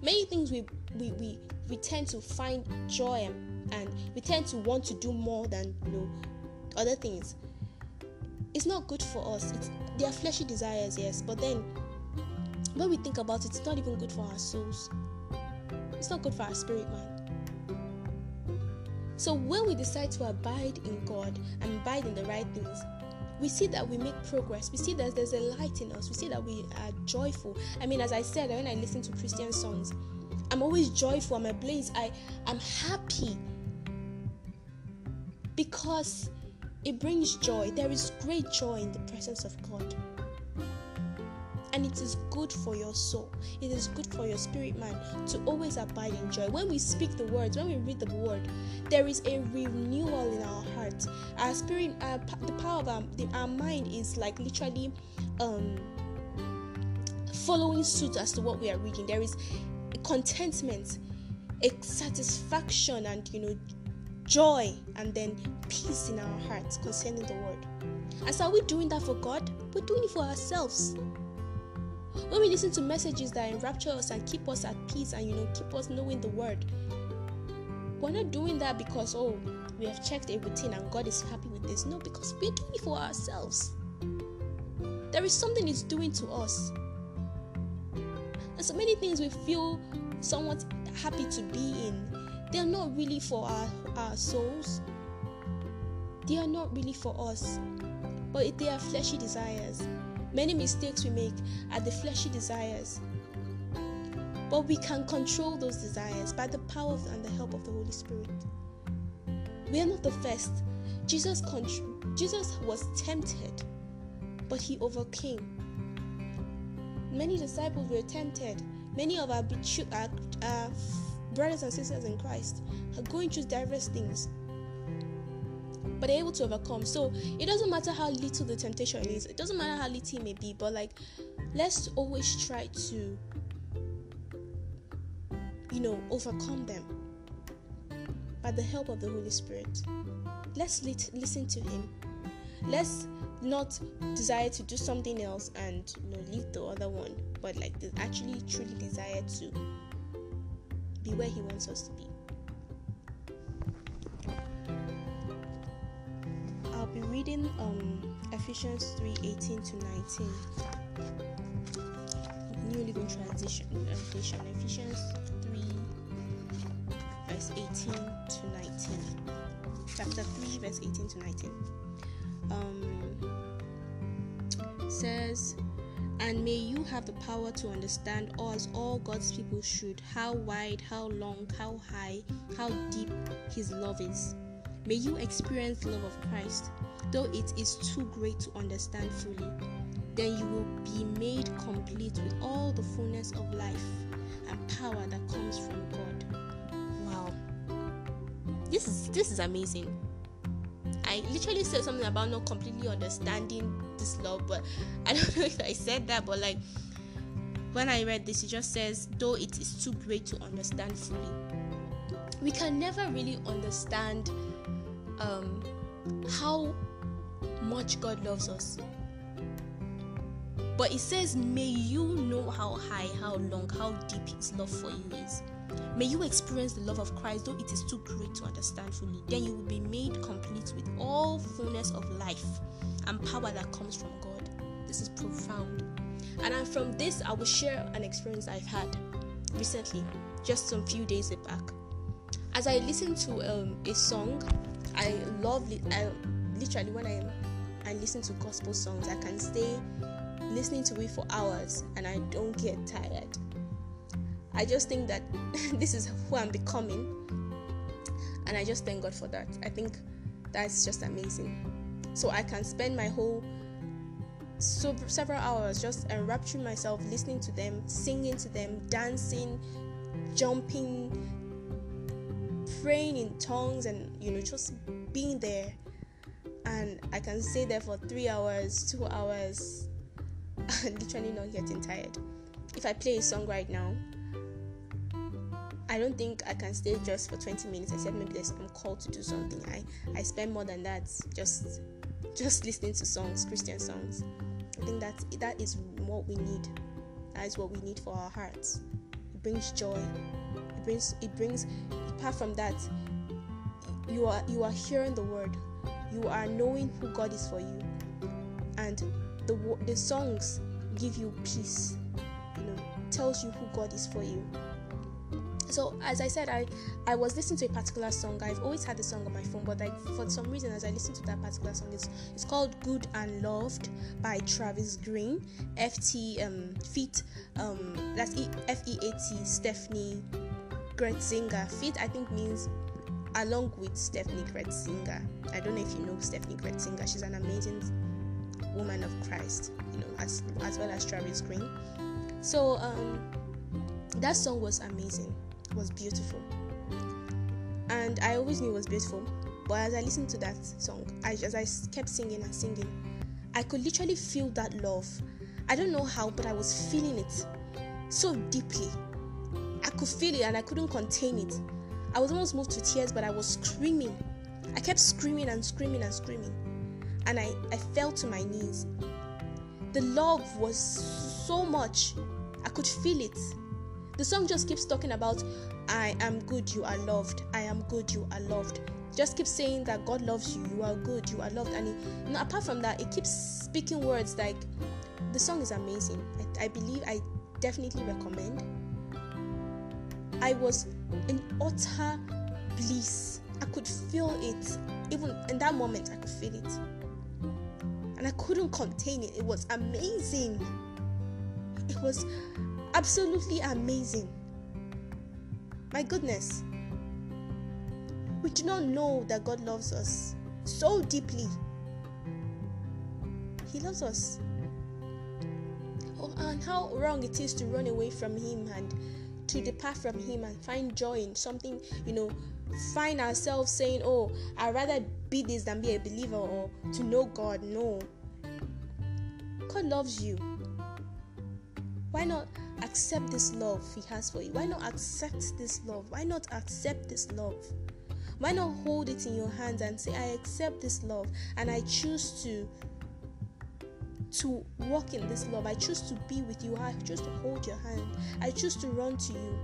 Many things we we, we, we tend to find joy and, and we tend to want to do more than you know other things. It's not good for us. It's they are fleshy desires, yes, but then when we think about it, it's not even good for our souls. It's not good for our spirit, man. So when we decide to abide in God and abide in the right things, we see that we make progress. We see that there's a light in us. We see that we are joyful. I mean, as I said, when I listen to Christian songs, I'm always joyful. I'm ablaze. I am happy because it brings joy. There is great joy in the presence of God and it is good for your soul. It is good for your spirit man to always abide in joy. When we speak the words, when we read the word, there is a renewal in our heart. Our spirit, our, the power of our, the, our mind is like literally um, following suit as to what we are reading. There is contentment, a satisfaction, and you know joy and then peace in our hearts concerning the word. And so, are we doing that for God? We're doing it for ourselves. When we listen to messages that enrapture us and keep us at peace and you know keep us knowing the word, we're not doing that because oh we have checked routine and God is happy with this. No, because we're doing it for ourselves. There is something it's doing to us. And so many things we feel somewhat happy to be in, they are not really for our, our souls. They are not really for us. But they are fleshy desires. Many mistakes we make are the fleshy desires. But we can control those desires by the power and the help of the Holy Spirit. We are not the first. Jesus, Jesus was tempted, but he overcame. Many disciples were tempted. Many of our, our, our brothers and sisters in Christ are going through diverse things but they're able to overcome. So it doesn't matter how little the temptation is, it doesn't matter how little it may be, but like let's always try to, you know, overcome them by the help of the Holy Spirit. Let's lit- listen to Him. Let's not desire to do something else and you know leave the other one, but like actually truly desire to be where He wants us to be. I'll be reading um, Ephesians 3 18 to 19. New Living Transition, Translation, Ephesians 3 verse 18 to 19. Chapter 3, verse 18 to 19. Um, says, and may you have the power to understand as all God's people should how wide, how long, how high, how deep His love is. May you experience love of Christ, though it is too great to understand fully. Then you will be made complete with all the fullness of life and power that comes from God. Wow. This is this is amazing. I literally said something about not completely understanding this love, but [laughs] I don't know if I said that, but like when I read this, it just says, though it is too great to understand fully. We can never really understand um, how much God loves us. But it says, may you know how high, how long, how deep His love for you is. May you experience the love of Christ, though it is too great to understand fully. Then you will be made complete with all fullness of life and power that comes from God. This is profound. And from this, I will share an experience I've had recently, just some few days back. As I listened to um, a song, I love it. I literally when I I listen to gospel songs, I can stay listening to it for hours and I don't get tired. I just think that [laughs] this is who I'm becoming, and I just thank God for that. I think that's just amazing. So I can spend my whole so several hours just enrapturing myself, listening to them, singing to them, dancing, jumping, praying in tongues, and you know just being there. And I can stay there for three hours, two hours, [laughs] literally not getting tired. If I play a song right now, I don't think I can stay just for 20 minutes except maybe there's, I'm called to do something. I, I spend more than that just just listening to songs, Christian songs. I think that that is what we need. That is what we need for our hearts. It brings joy. It brings it brings apart from that, you are you are hearing the word. You are knowing who God is for you. And the the songs give you peace. You know, tells you who God is for you so as i said i i was listening to a particular song i've always had the song on my phone but like for some reason as i listened to that particular song it's it's called good and loved by travis greene ft um feat um that's e- f-e-a-t steffany gretzinger feat i think means along with steffany gretzinger i don't know if you know steffany gretzinger she's an amazing woman of christ you know as as well as travis greene so um that song was amazing It was beautiful. And I always knew it was beautiful. But as I listened to that song, I, as I kept singing and singing, I could literally feel that love. I don't know how, but I was feeling it so deeply. I could feel it and I couldn't contain it. I was almost moved to tears, but I was screaming. I kept screaming and screaming and screaming. And I, I fell to my knees. The love was so much. I could feel it. The song just keeps talking about, I am good, you are loved. I am good, you are loved. Just keep saying that God loves you, you are good, you are loved. And it, you know, apart from that, it keeps speaking words like the song is amazing. I, I believe I definitely recommend. I was in utter bliss. I could feel it. Even in that moment, I could feel it. And I couldn't contain it. It was amazing. It was absolutely amazing. My goodness. We do not know that God loves us so deeply. He loves us. Oh, and how wrong it is to run away from Him and to depart from Him and find joy in something, you know, find ourselves saying, Oh, I'd rather be this than be a believer or to know God. No. God loves you. Why not accept this love He has for you? Why not accept this love? Why not accept this love? Why not hold it in your hands and say, I accept this love and I choose to to walk in this love. I choose to be with you. I choose to hold your hand. I choose to run to you.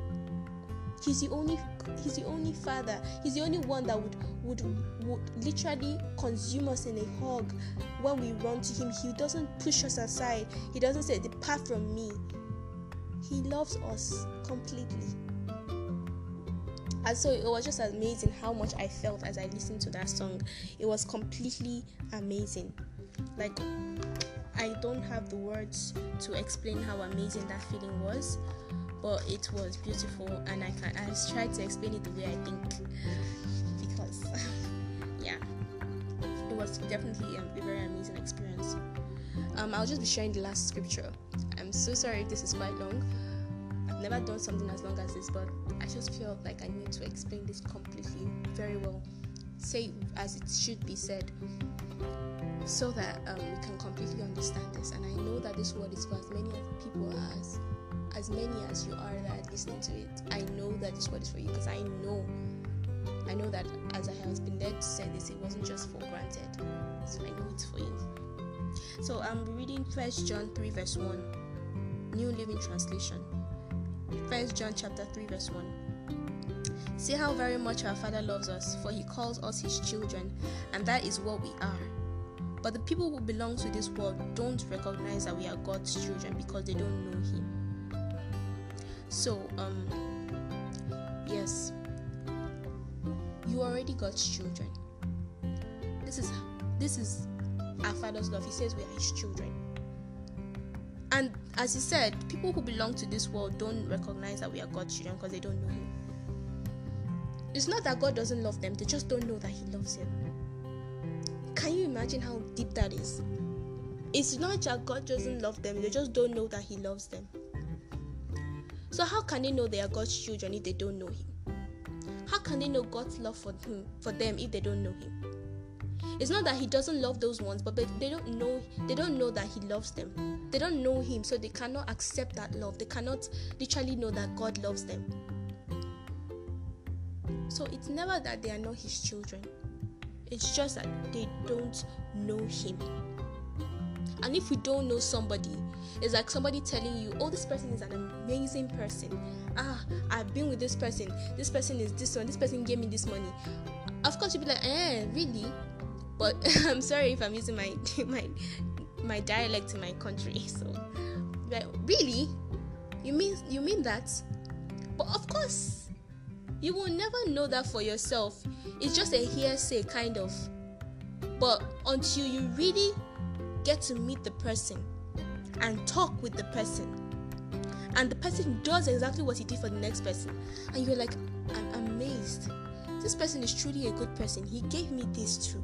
He's the only he's the only father. He's the only one that would would would literally consume us in a hug when we run to him. He doesn't push us aside. He doesn't say depart from me. He loves us completely. And so it was just amazing how much I felt as I listened to that song. It was completely amazing. Like I don't have the words to explain how amazing that feeling was but it was beautiful and I can I tried to explain it the way I think because [laughs] yeah it was definitely a, a very amazing experience. Um, I'll just be sharing the last scripture. I'm so sorry if this is quite long. I've never done something as long as this but I just feel like I need to explain this completely very well. Say as it should be said so that um, we can completely understand this and I know that this word is for as many people as as many as you are that are listening to it, I know that this word is for you because I know, I know that as I have been led to say this, it wasn't just for granted. So I know it's for you. So I'm reading First John 3 verse 1, New Living Translation. First John chapter 3 verse 1. See how very much our Father loves us, for He calls us His children, and that is what we are. But the people who belong to this world don't recognize that we are God's children because they don't know Him. So, um, yes, you already got children. This is this is our Father's love. He says we are His children. And as he said, people who belong to this world don't recognize that we are God's children because they don't know Him. It's not that God doesn't love them; they just don't know that He loves them. Imagine how deep that is? It's not that God doesn't love them; they just don't know that He loves them. So how can they know they are God's children if they don't know Him? How can they know God's love for him for them if they don't know Him? It's not that He doesn't love those ones, but they don't know they don't know that He loves them. They don't know Him, so they cannot accept that love. They cannot literally know that God loves them. So it's never that they are not His children. It's just that they don't know Him. And if we don't know somebody, it's like somebody telling you, oh, this person is an amazing person. Ah, I've been with this person. This person is this one. This person gave me this money. Of course, you'll be like, eh, really? But [laughs] I'm sorry if I'm using my [laughs] my my dialect in my country. [laughs] So, like, really? You mean you mean that? But of course, you will never know that for yourself. It's just a hearsay, kind of. But until you really get to meet the person and talk with the person, and the person does exactly what he did for the next person, and you're like, I'm amazed. This person is truly a good person. He gave me this too.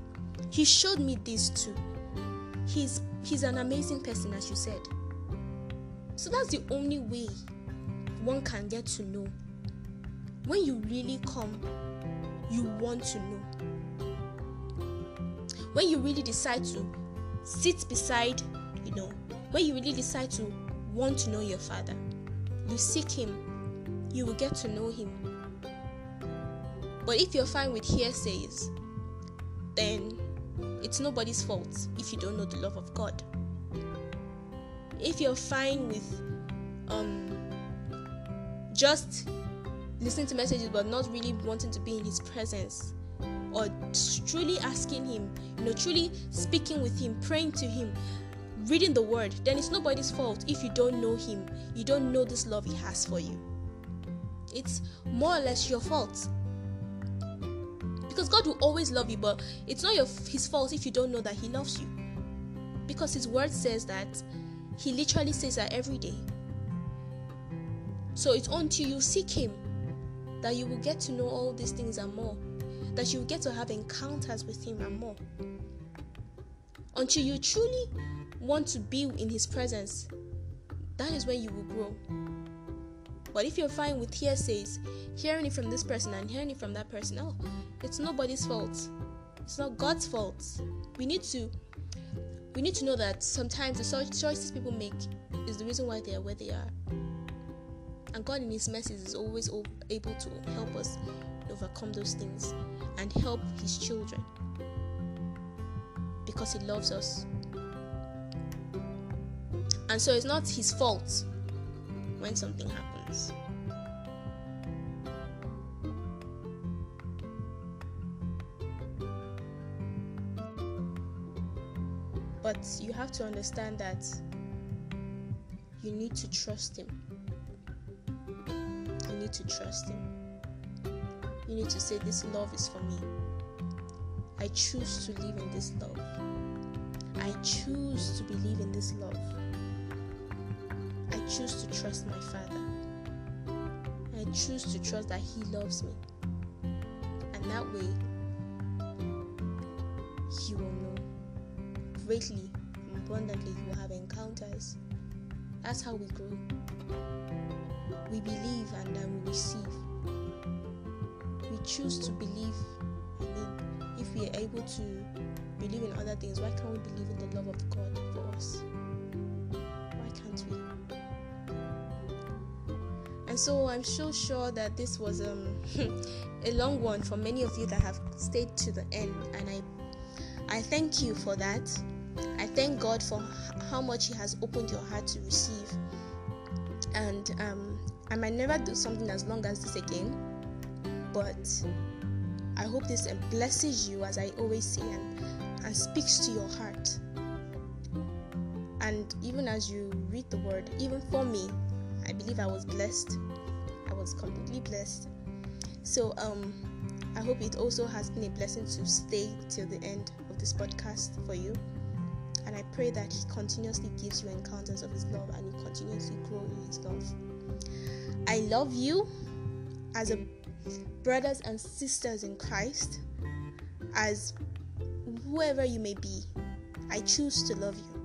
He showed me this too. He's he's an amazing person, as you said. So that's the only way one can get to know. When you really come, you want to know. When you really decide to sit beside, you know, when you really decide to want to know your father, you seek him, you will get to know him. But if you're fine with hearsays, then it's nobody's fault if you don't know the love of God. If you're fine with um, just listening to messages but not really wanting to be in his presence, or truly asking Him, you know, truly speaking with Him, praying to Him, reading the Word, then it's nobody's fault if you don't know Him. You don't know this love He has for you. It's more or less your fault. Because God will always love you, but it's not your, His fault if you don't know that He loves you. Because His Word says that He literally says that every day. So it's until you seek Him that you will get to know all these things and more that you will get to have encounters with Him and more. Until you truly want to be in His presence, that is when you will grow. But if you're fine with hearsays, hearing it from this person and hearing it from that person, oh, it's nobody's fault. It's not God's fault. We need to we need to know that sometimes the choices people make is the reason why they are where they are. And God in His mercy is always able to help us overcome those things and help His children because He loves us. And so it's not his fault when something happens. But you have to understand that you need to trust him. You to trust him. You need to say, This love is for me. I choose to live in this love. I choose to believe in this love. I choose to trust my Father. I choose to trust that He loves me. And that way, He will know greatly, abundantly, He will have encounters. That's how we grow. We believe and then we receive. We choose to believe. I mean, if we are able to believe in other things, why can't we believe in the love of God for us? Why can't we? And so I'm so sure that this was um, [laughs] a long one for many of you that have stayed to the end, and I I thank you for that. I thank God for how much He has opened your heart to receive. And um, I might never do something as long as this again, but I hope this blesses you, as I always say, and, and speaks to your heart. And even as you read the word, even for me, I believe I was blessed. I was completely blessed. So um, I hope it also has been a blessing to stay till the end of this podcast for you. And I pray that He continuously gives you encounters of His love and you continuously grow in His love. I love you as a brothers and sisters in Christ, as whoever you may be. I choose to love you.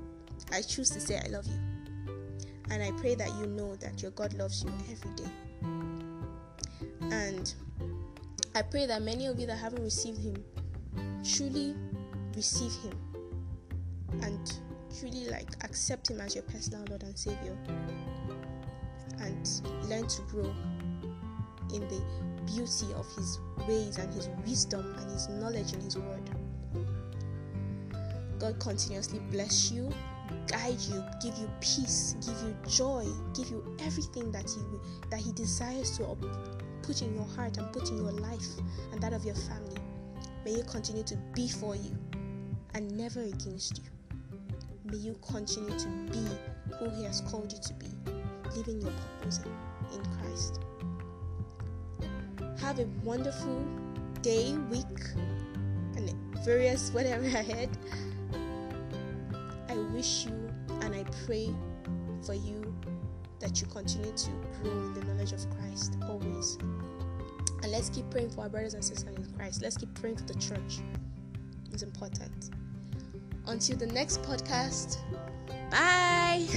I choose to say I love you. And I pray that you know that your God loves you every day. And I pray that many of you that haven't received Him truly receive Him and truly like accept him as your personal Lord and Savior and learn to grow in the beauty of his ways and his wisdom and his knowledge in his word. God continuously bless you, guide you, give you peace, give you joy, give you everything that he that he desires to put in your heart and put in your life and that of your family. May he continue to be for you and never against you. May you continue to be who He has called you to be, living your purpose in Christ. Have a wonderful day, week, and various whatever [laughs] ahead. I wish you and I pray for you that you continue to grow in the knowledge of Christ always. And let's keep praying for our brothers and sisters in Christ. Let's keep praying for the church. It's important. Until the next podcast, bye.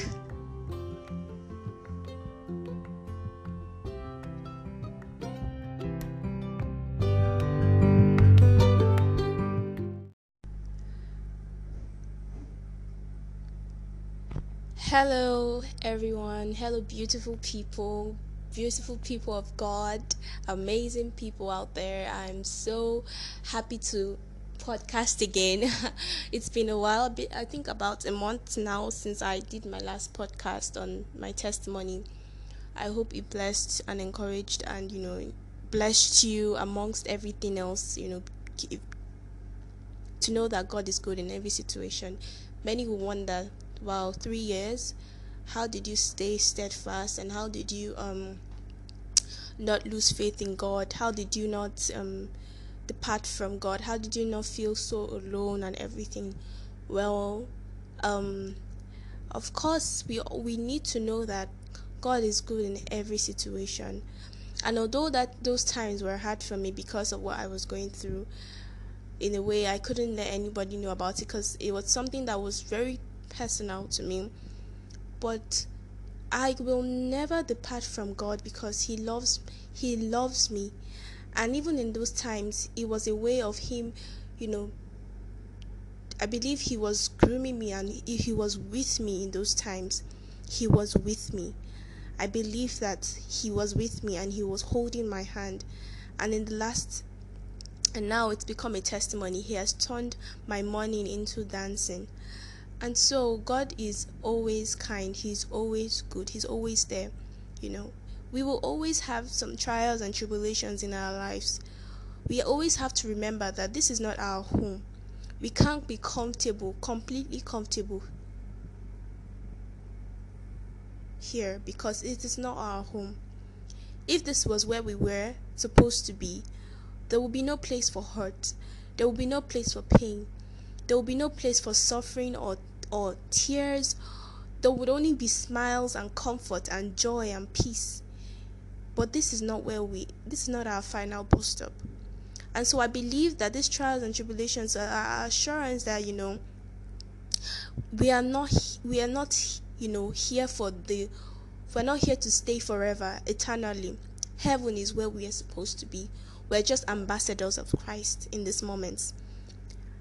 Hello, everyone. Hello, beautiful people, beautiful people of God, amazing people out there. I'm so happy to podcast again. [laughs] it's been a while, I think about a month now since I did my last podcast on my testimony. I hope it blessed and encouraged and, you know, blessed you amongst everything else, you know, to know that God is good in every situation. Many will wonder, wow, three years, how did you stay steadfast and how did you um not lose faith in God? How did you not um depart from God? How did you not feel so alone and everything? Well, um, of course, we we need to know that God is good in every situation. And although that those times were hard for me because of what I was going through, in a way I couldn't let anybody know about it because it was something that was very personal to me. But I will never depart from God because He loves He loves me and even in those times it was a way of him you know i believe he was grooming me and he was with me in those times. He was with me. I believe that he was with me and he was holding my hand. And in the last and now it's become a testimony he has turned my mourning into dancing. And so God is always kind, He's always good, He's always there. You know, we will always have some trials and tribulations in our lives. We always have to remember that this is not our home. We can't be comfortable, completely comfortable here because it is not our home. If this was where we were supposed to be, there will be no place for hurt. There will be no place for pain. There will be no place for suffering or, or tears. There would only be smiles and comfort and joy and peace. But this is not where we, this is not our final bus stop. And so I believe that these trials and tribulations are, are assurance that, you know, we are not, we are not, you know, here for the, we're not here to stay forever, eternally. Heaven is where we are supposed to be. We're just ambassadors of Christ in this moment.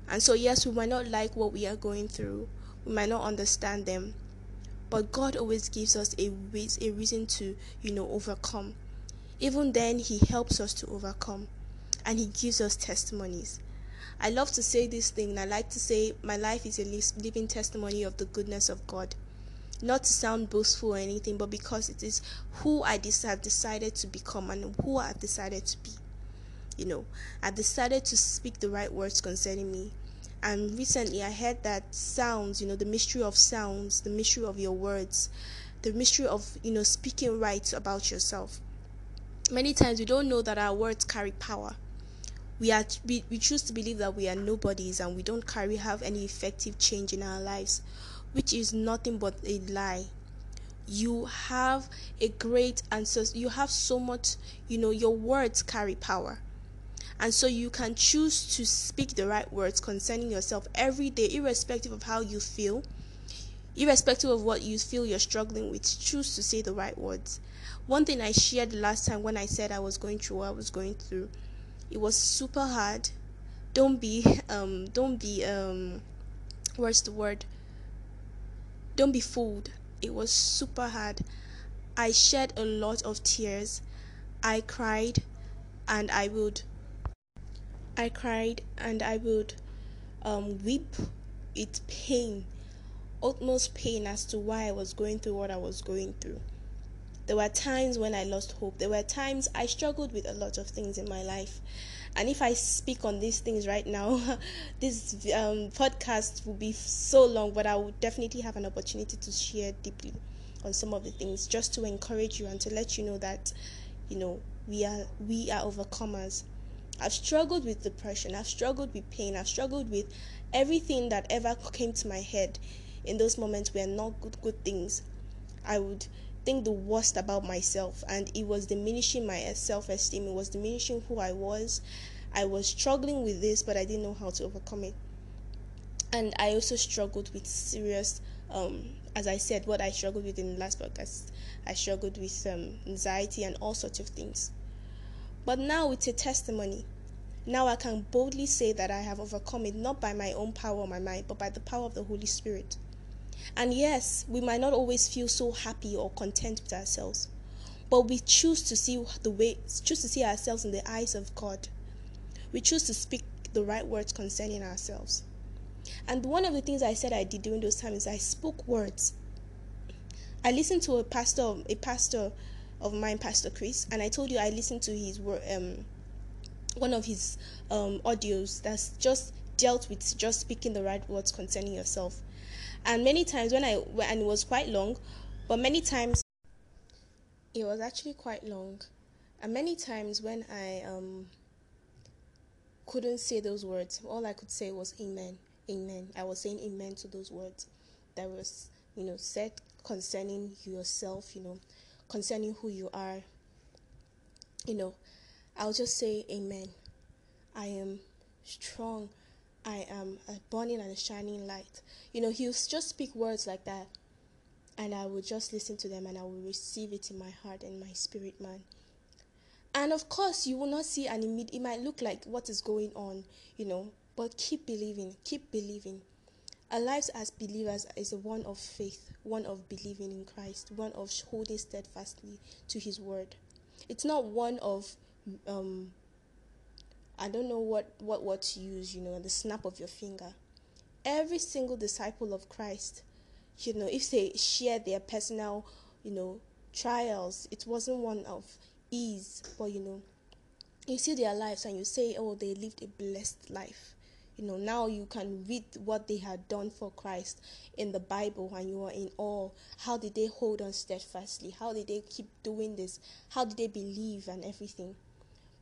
And so, yes, we might not like what we are going through, we might not understand them, but God always gives us a, a reason to, you know, overcome. Even then, He helps us to overcome and He gives us testimonies. I love to say this thing. And I like to say my life is a living testimony of the goodness of God. Not to sound boastful or anything, but because it is who I have decided to become and who I've decided to be you know, I've decided to speak the right words concerning me. And recently I heard that sounds, you know, the mystery of sounds, the mystery of your words, the mystery of, you know, speaking right about yourself. Many times we don't know that our words carry power. We are we, we choose to believe that we are nobodies and we don't carry have any effective change in our lives, which is nothing but a lie. You have a great answer you have so much you know your words carry power. And so you can choose to speak the right words concerning yourself every day, irrespective of how you feel, irrespective of what you feel you're struggling with. Choose to say the right words. One thing I shared last time when I said I was going through what I was going through, it was super hard. Don't be um don't be um what's the word? Don't be fooled. It was super hard. I shed a lot of tears. I cried and I would I cried and I would um, weep It's pain, utmost pain as to why I was going through what I was going through. There were times when I lost hope. There were times I struggled with a lot of things in my life. And if I speak on these things right now, [laughs] this um, podcast will be so long, but I will definitely have an opportunity to share deeply on some of the things just to encourage you and to let you know that, you know, we are we are overcomers I've struggled with depression, I've struggled with pain, I've struggled with everything that ever came to my head in those moments were not good good things. I would think the worst about myself and it was diminishing my self-esteem, it was diminishing who I was. I was struggling with this but I didn't know how to overcome it. And I also struggled with serious um as I said what I struggled with in the last podcast. I struggled with um, anxiety and all sorts of things. But now it's a testimony. Now I can boldly say that I have overcome it not by my own power or my mind, but by the power of the Holy Spirit. And yes, we might not always feel so happy or content with ourselves, but we choose to see the way choose to see ourselves in the eyes of God. We choose to speak the right words concerning ourselves. And one of the things I said I did during those times, is I spoke words. I listened to a pastor, a pastor of mine, Pastor Chris, and I told you I listened to his um one of his um audios that's just dealt with just speaking the right words concerning yourself. And many times when I and it was quite long, but many times it was actually quite long. And many times when I um couldn't say those words, all I could say was amen. Amen. I was saying amen to those words that was, you know, said concerning yourself, you know, concerning who you are, you know, I'll just say amen. I am strong. I am a burning and a shining light. You know, he'll just speak words like that. And I will just listen to them and I will receive it in my heart and my spirit, man. And of course, you will not see an immediate, it might look like what is going on, you know, but keep believing, keep believing. Our lives as believers is one of faith, one of believing in Christ, one of holding steadfastly to His word. It's not one of, um, I don't know what what what to use. You know, the snap of your finger. every single disciple of Christ, you know, if they share their personal, you know, trials, it wasn't one of ease, but you know, you see their lives and you say, oh, they lived a blessed life. You know, now you can read what they had done for Christ in the Bible and you are in awe. How did they hold on steadfastly? How did they keep doing this? How did they believe and everything?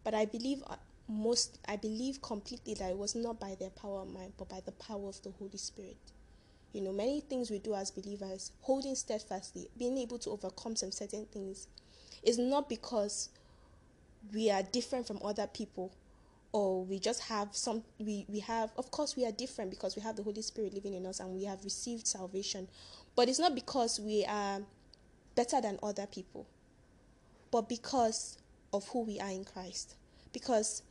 But I believe uh, most, I believe completely that it was not by their power of mind, but by the power of the Holy Spirit. You know, many things we do as believers, holding steadfastly, being able to overcome some certain things, is not because we are different from other people or we just have some we we have of course we are different because we have the holy spirit living in us and we have received salvation but it's not because we are better than other people but because of who we are in christ because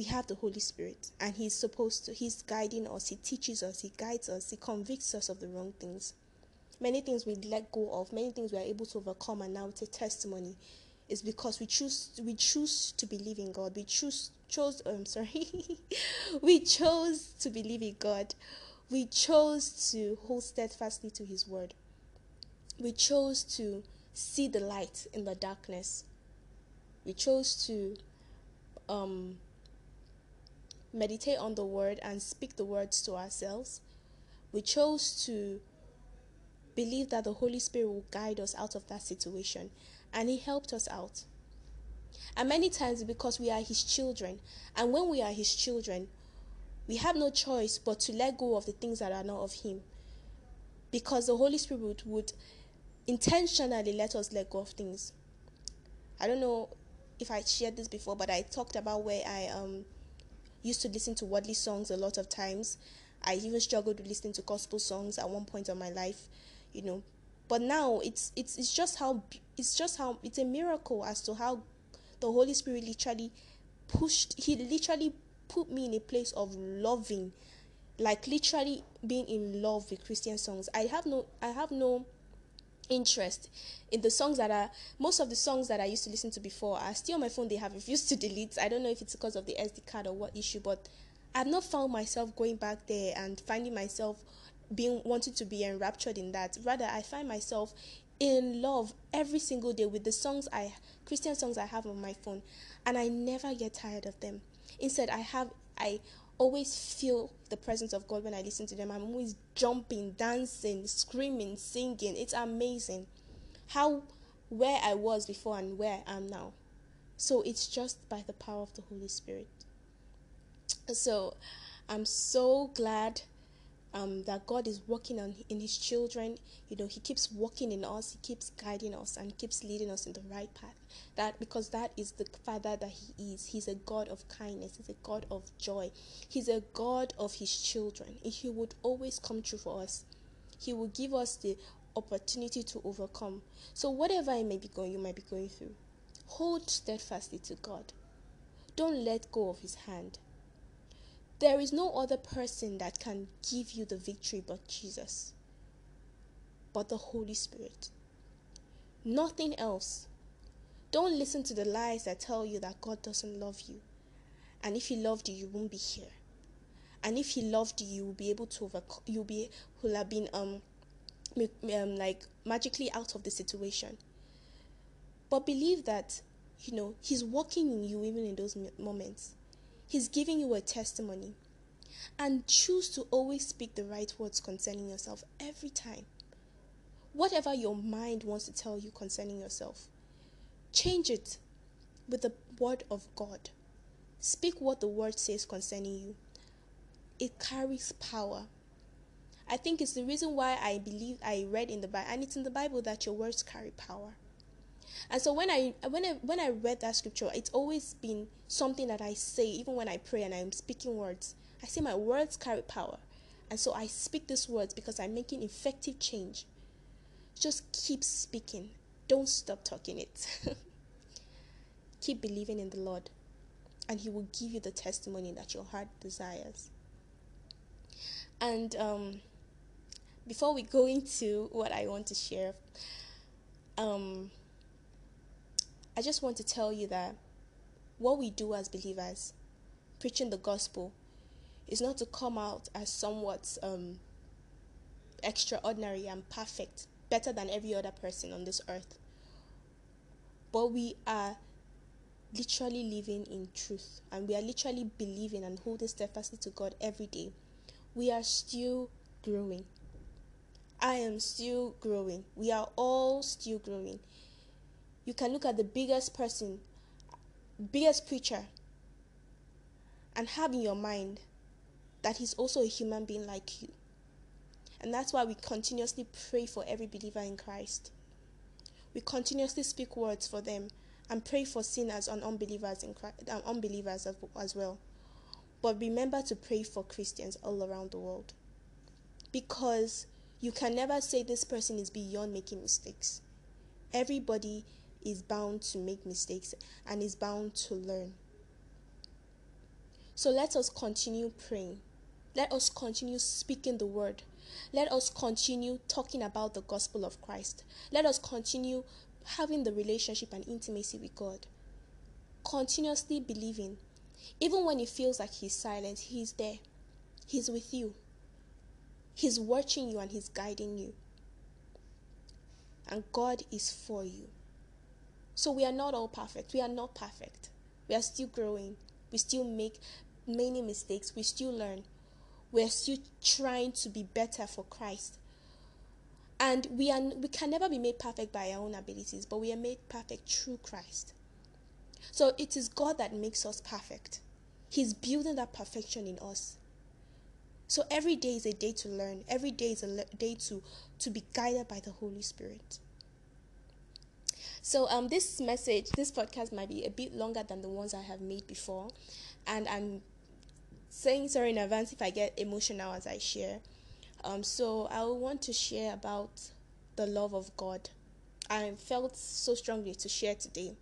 we have the holy spirit and he's supposed to he's guiding us he teaches us he guides us he convicts us of the wrong things many things we let go of many things we are able to overcome and now it's a testimony is because we choose we choose to believe in God. We choose chose um sorry. [laughs] we chose to believe in God. We chose to hold steadfastly to his word. We chose to see the light in the darkness. We chose to um meditate on the word and speak the words to ourselves. We chose to believe that the Holy Spirit will guide us out of that situation and He helped us out. And many times because we are His children, and when we are His children, we have no choice but to let go of the things that are not of Him. Because the Holy Spirit would intentionally let us let go of things. I don't know if I shared this before, but I talked about where I um used to listen to worldly songs a lot of times. I even struggled with listening to gospel songs at one point of my life, you know, but now it's it's it's just how it's just how it's a miracle as to how the Holy Spirit literally pushed he literally put me in a place of loving like literally being in love with Christian songs. I have no I have no interest in the songs that are most of the songs that I used to listen to before are still on my phone they have refused to delete. I don't know if it's because of the SD card or what issue, but I've not found myself going back there and finding myself being wanting to be enraptured in that. Rather, I find myself in love every single day with the songs I Christian songs I have on my phone, and I never get tired of them. Instead, I have I always feel the presence of God when I listen to them. I'm always jumping, dancing, screaming, singing. It's amazing how where I was before and where I am now. So it's just by the power of the Holy Spirit. So I'm so glad um, that God is working on in His children. You know, He keeps working in us. He keeps guiding us and keeps leading us in the right path. That because that is the Father that He is. He's a God of kindness. He's a God of joy. He's a God of His children. He would always come true for us. He will give us the opportunity to overcome. So whatever I may be going, you might be going through, hold steadfastly to God. Don't let go of His hand there is no other person that can give you the victory but Jesus, but the Holy Spirit. Nothing else. Don't listen to the lies that tell you that God doesn't love you. And if He loved you, you won't be here. And if He loved you, you will be able to overcome. You'll be will have been um, um like magically out of the situation. But believe that you know He's working in you even in those moments. He's giving you a testimony. And choose to always speak the right words concerning yourself every time. Whatever your mind wants to tell you concerning yourself, change it with the word of God. Speak what the word says concerning you. It carries power. I think it's the reason why I believe I read in the Bible, and it's in the Bible that your words carry power. And so when I when I when I read that scripture, it's always been something that I say even when I pray and I'm speaking words. I say my words carry power. And so I speak these words because I'm making effective change. Just keep speaking. Don't stop talking it. [laughs] keep believing in the Lord, and He will give you the testimony that your heart desires. And um, before we go into what I want to share, um, I just want to tell you that what we do as believers, preaching the gospel, is not to come out as somewhat um, extraordinary and perfect, better than every other person on this earth. But we are literally living in truth and we are literally believing and holding steadfastly to God every day. We are still growing. I am still growing. We are all still growing. You can look at the biggest person, biggest preacher, and have in your mind that he's also a human being like you. And that's why we continuously pray for every believer in Christ. We continuously speak words for them and pray for sinners and unbelievers in Christ, um, unbelievers as, as well. But remember to pray for Christians all around the world. Because you can never say this person is beyond making mistakes. Everybody is bound to make mistakes and is bound to learn. So let us continue praying. Let us continue speaking the word. Let us continue talking about the gospel of Christ. Let us continue having the relationship and intimacy with God. Continuously believing. Even when it feels like He's silent, He's there. He's with you. He's watching you and He's guiding you. And God is for you. So we are not all perfect. We are not perfect. We are still growing. We still make many mistakes. We still learn. We're still trying to be better for Christ. And we are we can never be made perfect by our own abilities, but we are made perfect through Christ. So it is God that makes us perfect. He's building that perfection in us. So every day is a day to learn. Every day is a day to to be guided by the Holy Spirit. So um this message, this podcast might be a bit longer than the ones I have made before, and I'm saying sorry in advance if I get emotional as I share. Um, so I want to share about the love of God. I felt so strongly to share today.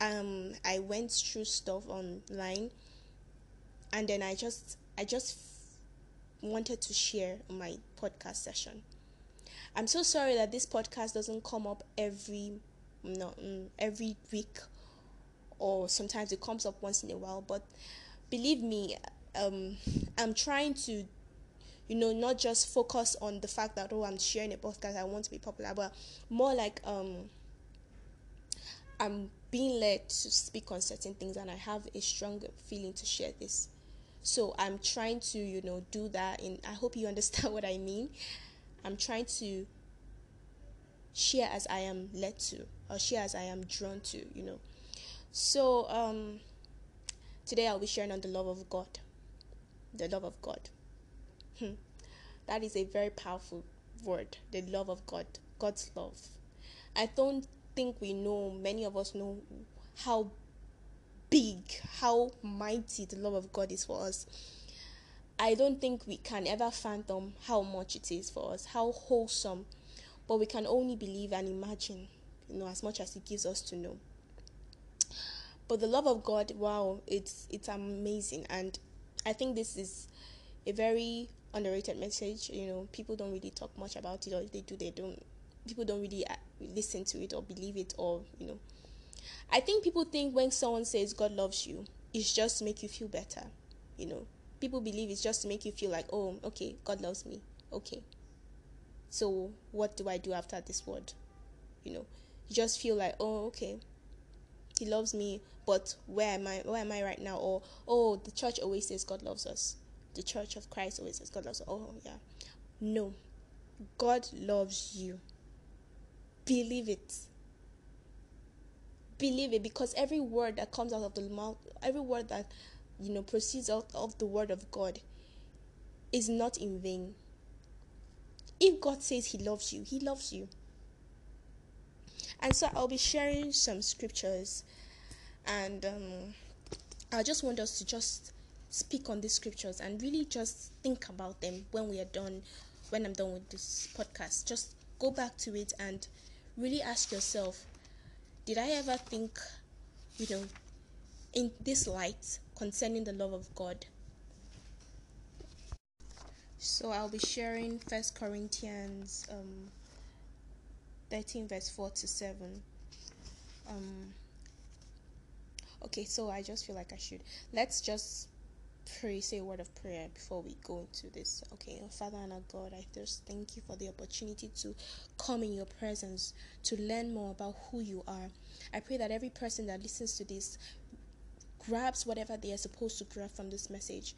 Um, I went through stuff online, and then I just I just wanted to share my podcast session. I'm so sorry that this podcast doesn't come up every no mm, every week, or sometimes it comes up once in a while. But believe me, um, I'm trying to you know, not just focus on the fact that oh I'm sharing a podcast, I want to be popular, but more like um I'm being led to speak on certain things and I have a strong feeling to share this. So I'm trying to, you know, do that and I hope you [laughs] understand what I mean. I'm trying to share as I am led to or as I am drawn to, you know. So um today I'll be sharing on the love of God. The love of God. Hmm. That is a very powerful word, the love of God, God's love. I don't think we know, many of us know how big, how mighty the love of God is for us. I don't think we can ever fathom how much it is for us, how wholesome, but we can only believe and imagine, you know, as much as He gives us to know. But the love of God, wow, it's it's amazing, and I think this is a very underrated message. You know, people don't really talk much about it, or if they do, they don't. People don't really uh, listen to it or believe it, or you know. I think people think when someone says God loves you, it's just to make you feel better. You know, people believe it's just to make you feel like, oh, okay, God loves me. Okay. So what do I do after this word? You know, you just feel like, oh, okay, He loves me, but where am I? Where am I right now? Or oh, the church always says God loves us the Church of Christ always says God loves. Us. Oh yeah, no, God loves you. Believe it. Believe it because every word that comes out of the mouth, every word that you know proceeds out of the word of God, is not in vain. If God says He loves you, He loves you. And so I'll be sharing some scriptures, and um, I just want us to just speak on these scriptures and really just think about them when we are done when i'm done with this podcast. Just go back to it and really ask yourself did i ever think you know in this light concerning the love of god? So i'll be sharing first corinthians um 13 verse 4 to 7 um okay so i just feel like i should let's just pray, say a word of prayer before we go into this. Okay, Father and our God, I just thank you for the opportunity to come in your presence to learn more about who you are. I pray that every person that listens to this grabs whatever they are supposed to grab from this message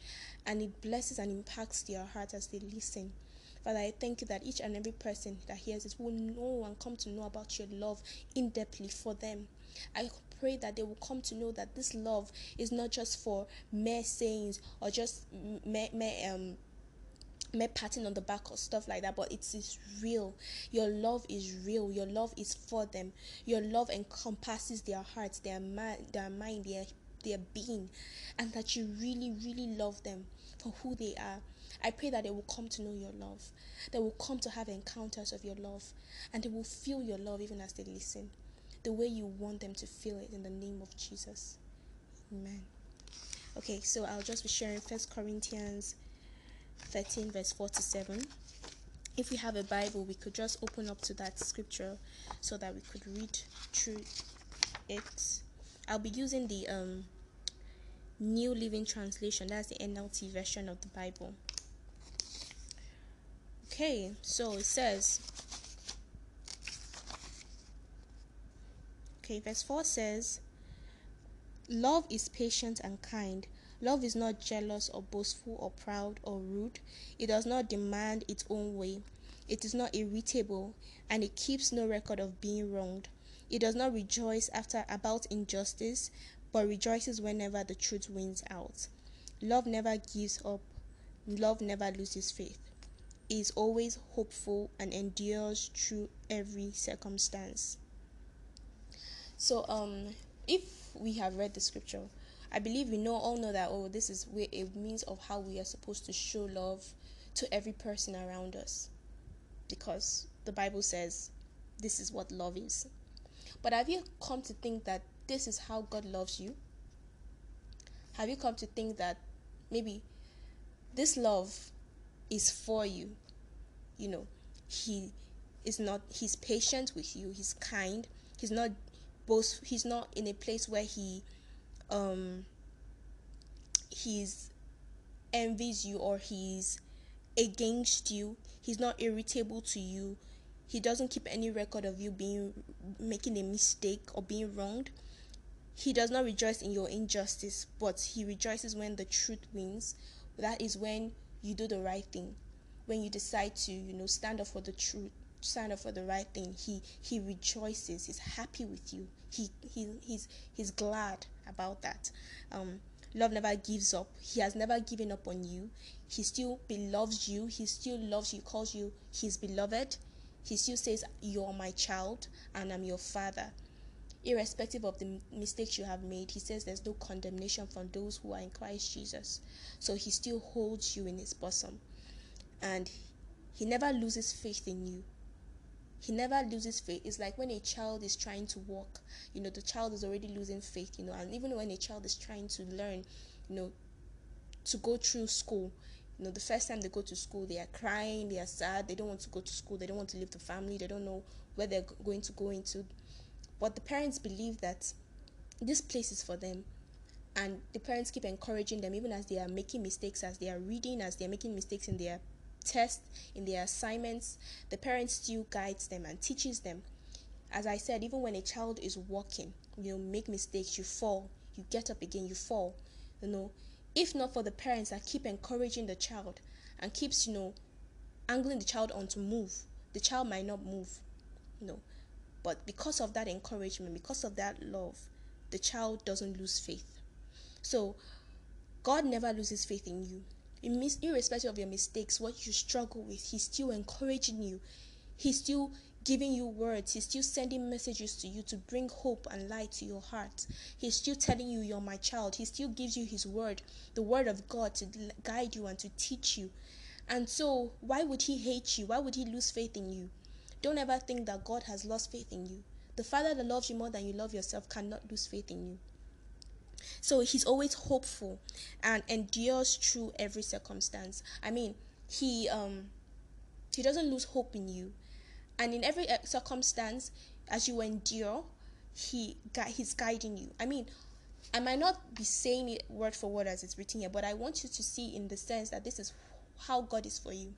and it blesses and impacts their heart as they listen. Father, I thank you that each and every person that hears this will know and come to know about your love in depthly for them. I pray that they will come to know that this love is not just for mere sayings or just mere, mere um mere patting on the back or stuff like that, but it is real. Your love is real. Your love is for them. Your love encompasses their hearts, their mind, their mind, their their being, and that you really, really love them for who they are. I pray that they will come to know your love. They will come to have encounters of your love, and they will feel your love even as they listen the way you want them to feel it in the name of Jesus. Amen. Okay, so I'll just be sharing First Corinthians 13, verse 47. If we have a Bible, we could just open up to that scripture so that we could read through it. I'll be using the um, New Living Translation, that's the NLT version of the Bible. Okay, so it says, Okay, verse 4 says, Love is patient and kind. Love is not jealous or boastful or proud or rude. It does not demand its own way. It is not irritable and it keeps no record of being wronged. It does not rejoice after about injustice, but rejoices whenever the truth wins out. Love never gives up. Love never loses faith. Is always hopeful and endures through every circumstance. So, um, if we have read the scripture, I believe we know all know that oh, this is where a means of how we are supposed to show love to every person around us, because the Bible says this is what love is. But have you come to think that this is how God loves you? Have you come to think that maybe this love is for you? You know, He is not, He's patient with you, He's kind, He's not both he's not in a place where he um he's envies you or he's against you he's not irritable to you he doesn't keep any record of you being making a mistake or being wronged he does not rejoice in your injustice but he rejoices when the truth wins that is when you do the right thing when you decide to you know stand up for the truth stand up for the right thing, he he rejoices. He's happy with you. He he he's he's glad about that. Um, love never gives up. He has never given up on you. He still loves you. He still loves you. Calls you his beloved. He still says, "You're my child, and I'm your father." Irrespective of the mistakes you have made, he says there's no condemnation for those who are in Christ Jesus. So he still holds you in his bosom, and he never loses faith in you he never loses faith. It's like when a child is trying to walk, you know, the child is already losing faith, you know, and even when a child is trying to learn, you know, to go through school, you know, the first time they go to school, they are crying, they are sad, they don't want to go to school, they don't want to leave the family, they don't know where they're going to go into. But the parents believe that this place is for them. And the parents keep encouraging them, even as they are making mistakes, as they are reading, as they are making mistakes in their tests, in their assignments, the parents still guides them and teaches them. As I said, even when a child is walking, you know, make mistakes, you fall, you get up again, you fall. You know, if not for the parents that keep encouraging the child and keeps, you know, angling the child on to move, the child might not move. You know. But because of that encouragement, because of that love, the child doesn't lose faith. So God never loses faith in you irrespective of your mistakes, what you struggle with, He's still encouraging you. He's still giving you words. He's still sending messages to you to bring hope and light to your heart. He's still telling you you're my child. He still gives you His word, the word of God, to guide you and to teach you. And so, why would He hate you? Why would He lose faith in you? Don't ever think that God has lost faith in you. The Father that loves you more than you love yourself cannot lose faith in you. So he's always hopeful and endures through every circumstance. I mean, he um he doesn't lose hope in you. And in every circumstance as you endure, he he's guiding you. I mean, I might not be saying it word for word as it's written here, but I want you to see in the sense that this is how God is for you.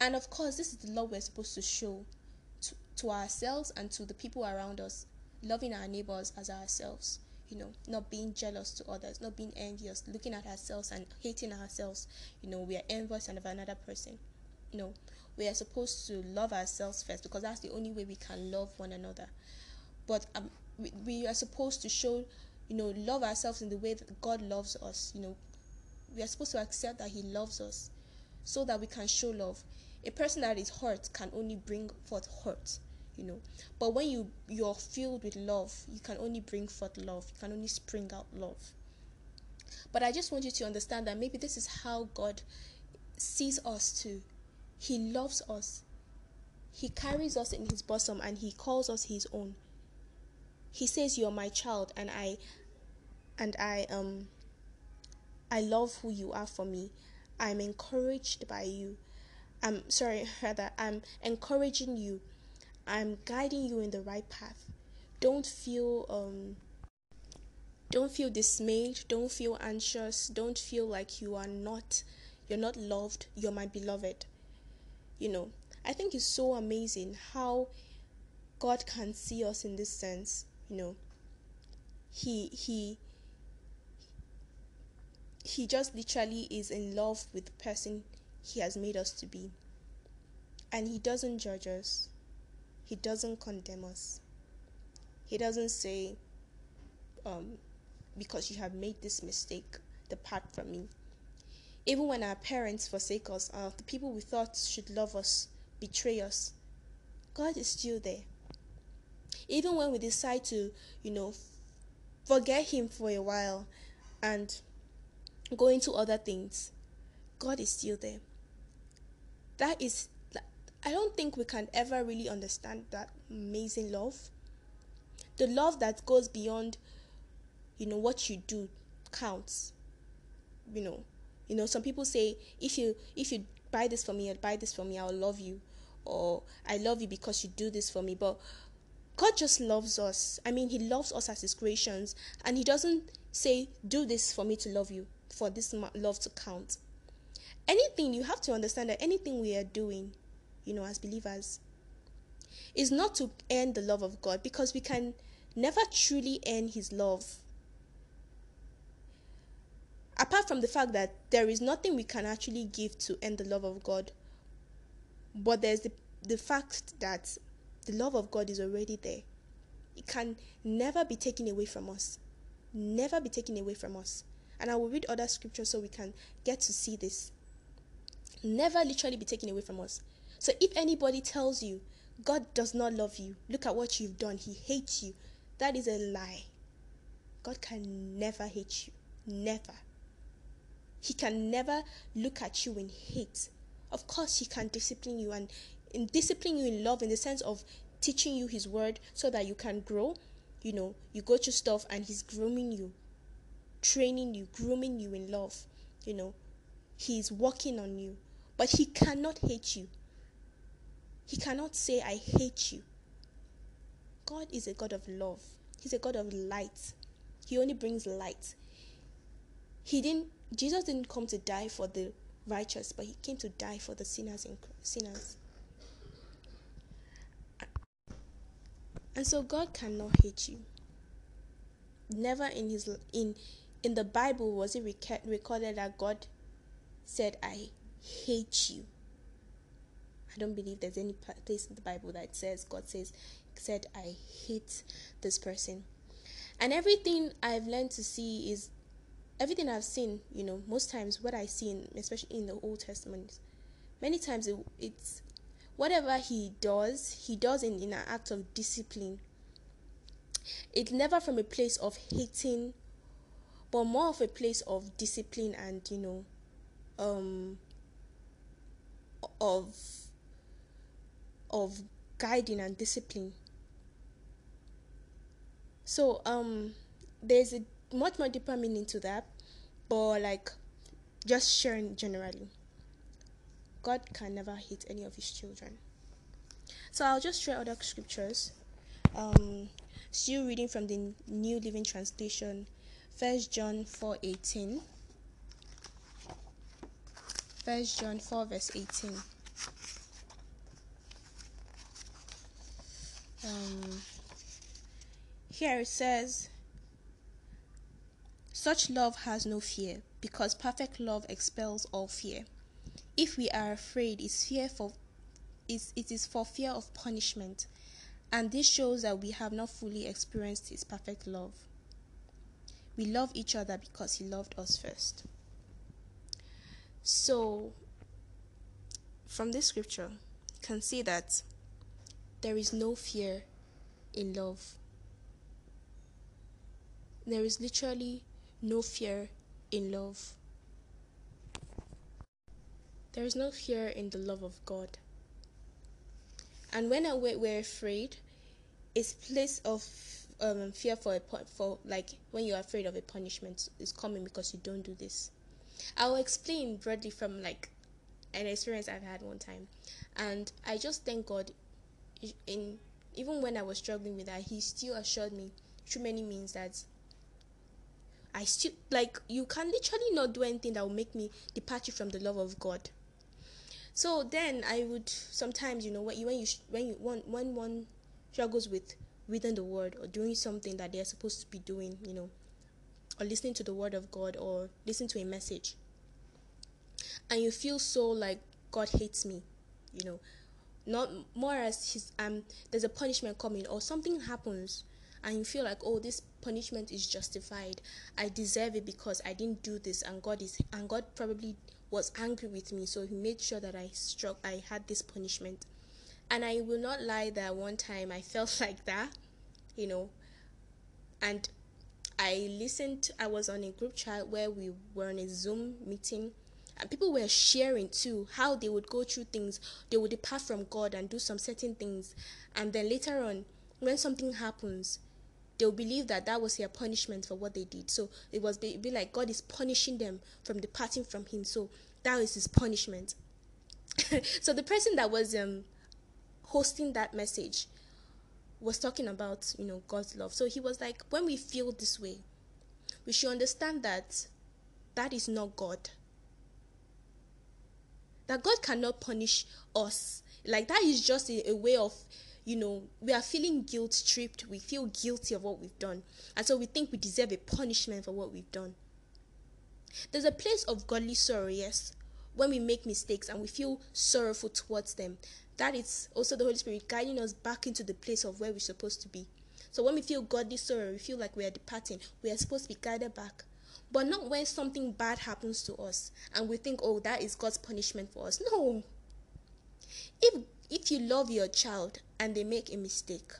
And of course, this is the love we're supposed to show to, to ourselves and to the people around us, loving our neighbors as ourselves. You know, not being jealous to others, not being envious, looking at ourselves and hating ourselves. You know, we are envious of another person. No, we are supposed to love ourselves first because that's the only way we can love one another. But um, we, we are supposed to show, you know, love ourselves in the way that God loves us. You know, we are supposed to accept that He loves us so that we can show love. A person that is hurt can only bring forth hurt, you know. But when you you're filled with love, you can only bring forth love. You can only spring out love. But I just want you to understand that maybe this is how God sees us too. He loves us. He carries us in his bosom and he calls us his own. He says you're my child and I and I um I love who you are for me. I'm encouraged by you. I'm sorry, [laughs] rather, I'm encouraging you. I'm guiding you in the right path. Don't feel um don't feel dismayed, don't feel anxious, don't feel like you are not you're not loved, you're my beloved. You know, I think it's so amazing how God can see us in this sense, you know. He he he just literally is in love with the person he has made us to be. And he doesn't judge us, he doesn't condemn us. He doesn't say, um, because you have made this mistake, depart from me. Even when our parents forsake us, uh, the people we thought should love us betray us, God is still there. Even when we decide to, you know, forget Him for a while and go into other things, God is still there. That is, I don't think we can ever really understand that amazing love. The love that goes beyond, you know, what you do counts. You know, you know, some people say if you if you buy this for me or buy this for me, I'll love you, or I love you because you do this for me. But God just loves us. I mean, He loves us as His creations, and He doesn't say, "Do this for me to love you." for this love to count. Anything you have to understand that anything we are doing, you know, as believers, is not to earn the love of God because we can never truly earn His love. Apart from the fact that there is nothing we can actually give to earn the love of God, but there's the, the fact that the love of God is already there. It can never be taken away from us. Never be taken away from us. And I will read other scriptures so we can get to see this. Never literally be taken away from us. So if anybody tells you God does not love you, look at what you've done, He hates you, that is a lie. God can never hate you. Never. He can never look at you in hate. Of course, He can discipline you and in discipline you in love in the sense of teaching you His word so that you can grow. You know, you go through stuff and He's grooming you training you, grooming you in love. You know, He's working on you. But He cannot hate you. He cannot say, I hate you. God is a God of love, He's a God of light. He only brings light. He didn't, Jesus didn't come to die for the righteous, but He came to die for the sinners and sinners. And so God cannot hate you. Never in his in in the Bible was it recorded that God said, I hate you. I don't believe there's any place in the Bible that says God says said I hate this person. And everything I've learned to see is everything I've seen, you know, most times what I see in, especially in the Old Testament, many times it, it's whatever he does, he does in, in an act of discipline. It's never from a place of hating but more of a place of discipline and you know um of of guiding and discipline. So um there's a much more deeper meaning to that but like just sharing generally. God can never hate any of his children. So i'll just share other scriptures. Um still reading from the new living translation First John 4:18. First John 4 verse 18. Um, here it says, Such love has no fear, because perfect love expels all fear. If we are afraid, it's fear for is it is for fear of punishment, and this shows that we have not fully experienced his perfect love. We love each other because he loved us first. So from this scripture, you can see that there is no fear in love. There is literally no fear in love. There is no fear in the love of God. And when we're afraid, it's place of um, fear for a point for like when you're afraid of a punishment is coming because you don't do this. I'll explain broadly from like an experience I've had one time, and I just thank God. In even when I was struggling with that, He still assured me through many means that I still like you can literally not do anything that will make me depart you from the love of God. So then I would sometimes, you know, when you when you when you when, when one struggles with reading the word or doing something that they're supposed to be doing, you know, or listening to the word of God or listening to a message, and you feel so like God hates me, you know, not more as his um there's a punishment coming or something happens and you feel like oh this punishment is justified. I deserve it because i didn't do this and god is and god probably was angry with me. So he made sure that i struck i had this punishment. And i will not lie that one time i [laughs] felt like that you know. And i listened i was on a group chat where we were on a zoom meeting and people were sharing too how they would go through things they would depart from god and do some certain things and then later on when something happens they'll believe that that was their punishment for what they did. So it was be, be like God is punishing them from departing from Him. So that is His punishment. [laughs] so the person that was um, hosting that message was talking about you know God's love. So he was like, when we feel this way, we should understand that that is not God. That God cannot punish us. Like that is just a, a way of you know, we are feeling guilt tripped. We feel guilty of what we've done. And so we think we deserve a punishment for what we've done. There's a place of godly sorrow, yes, when we make mistakes and we feel sorrowful towards them. That is also the Holy Spirit guiding us back into the place of where we're supposed to be. So when we feel godly sorrow, we feel like we are departing, we are supposed to be guided back. But not when something bad happens to us and we think, oh, that is God's punishment for us. No. If if you love your child and they make a mistake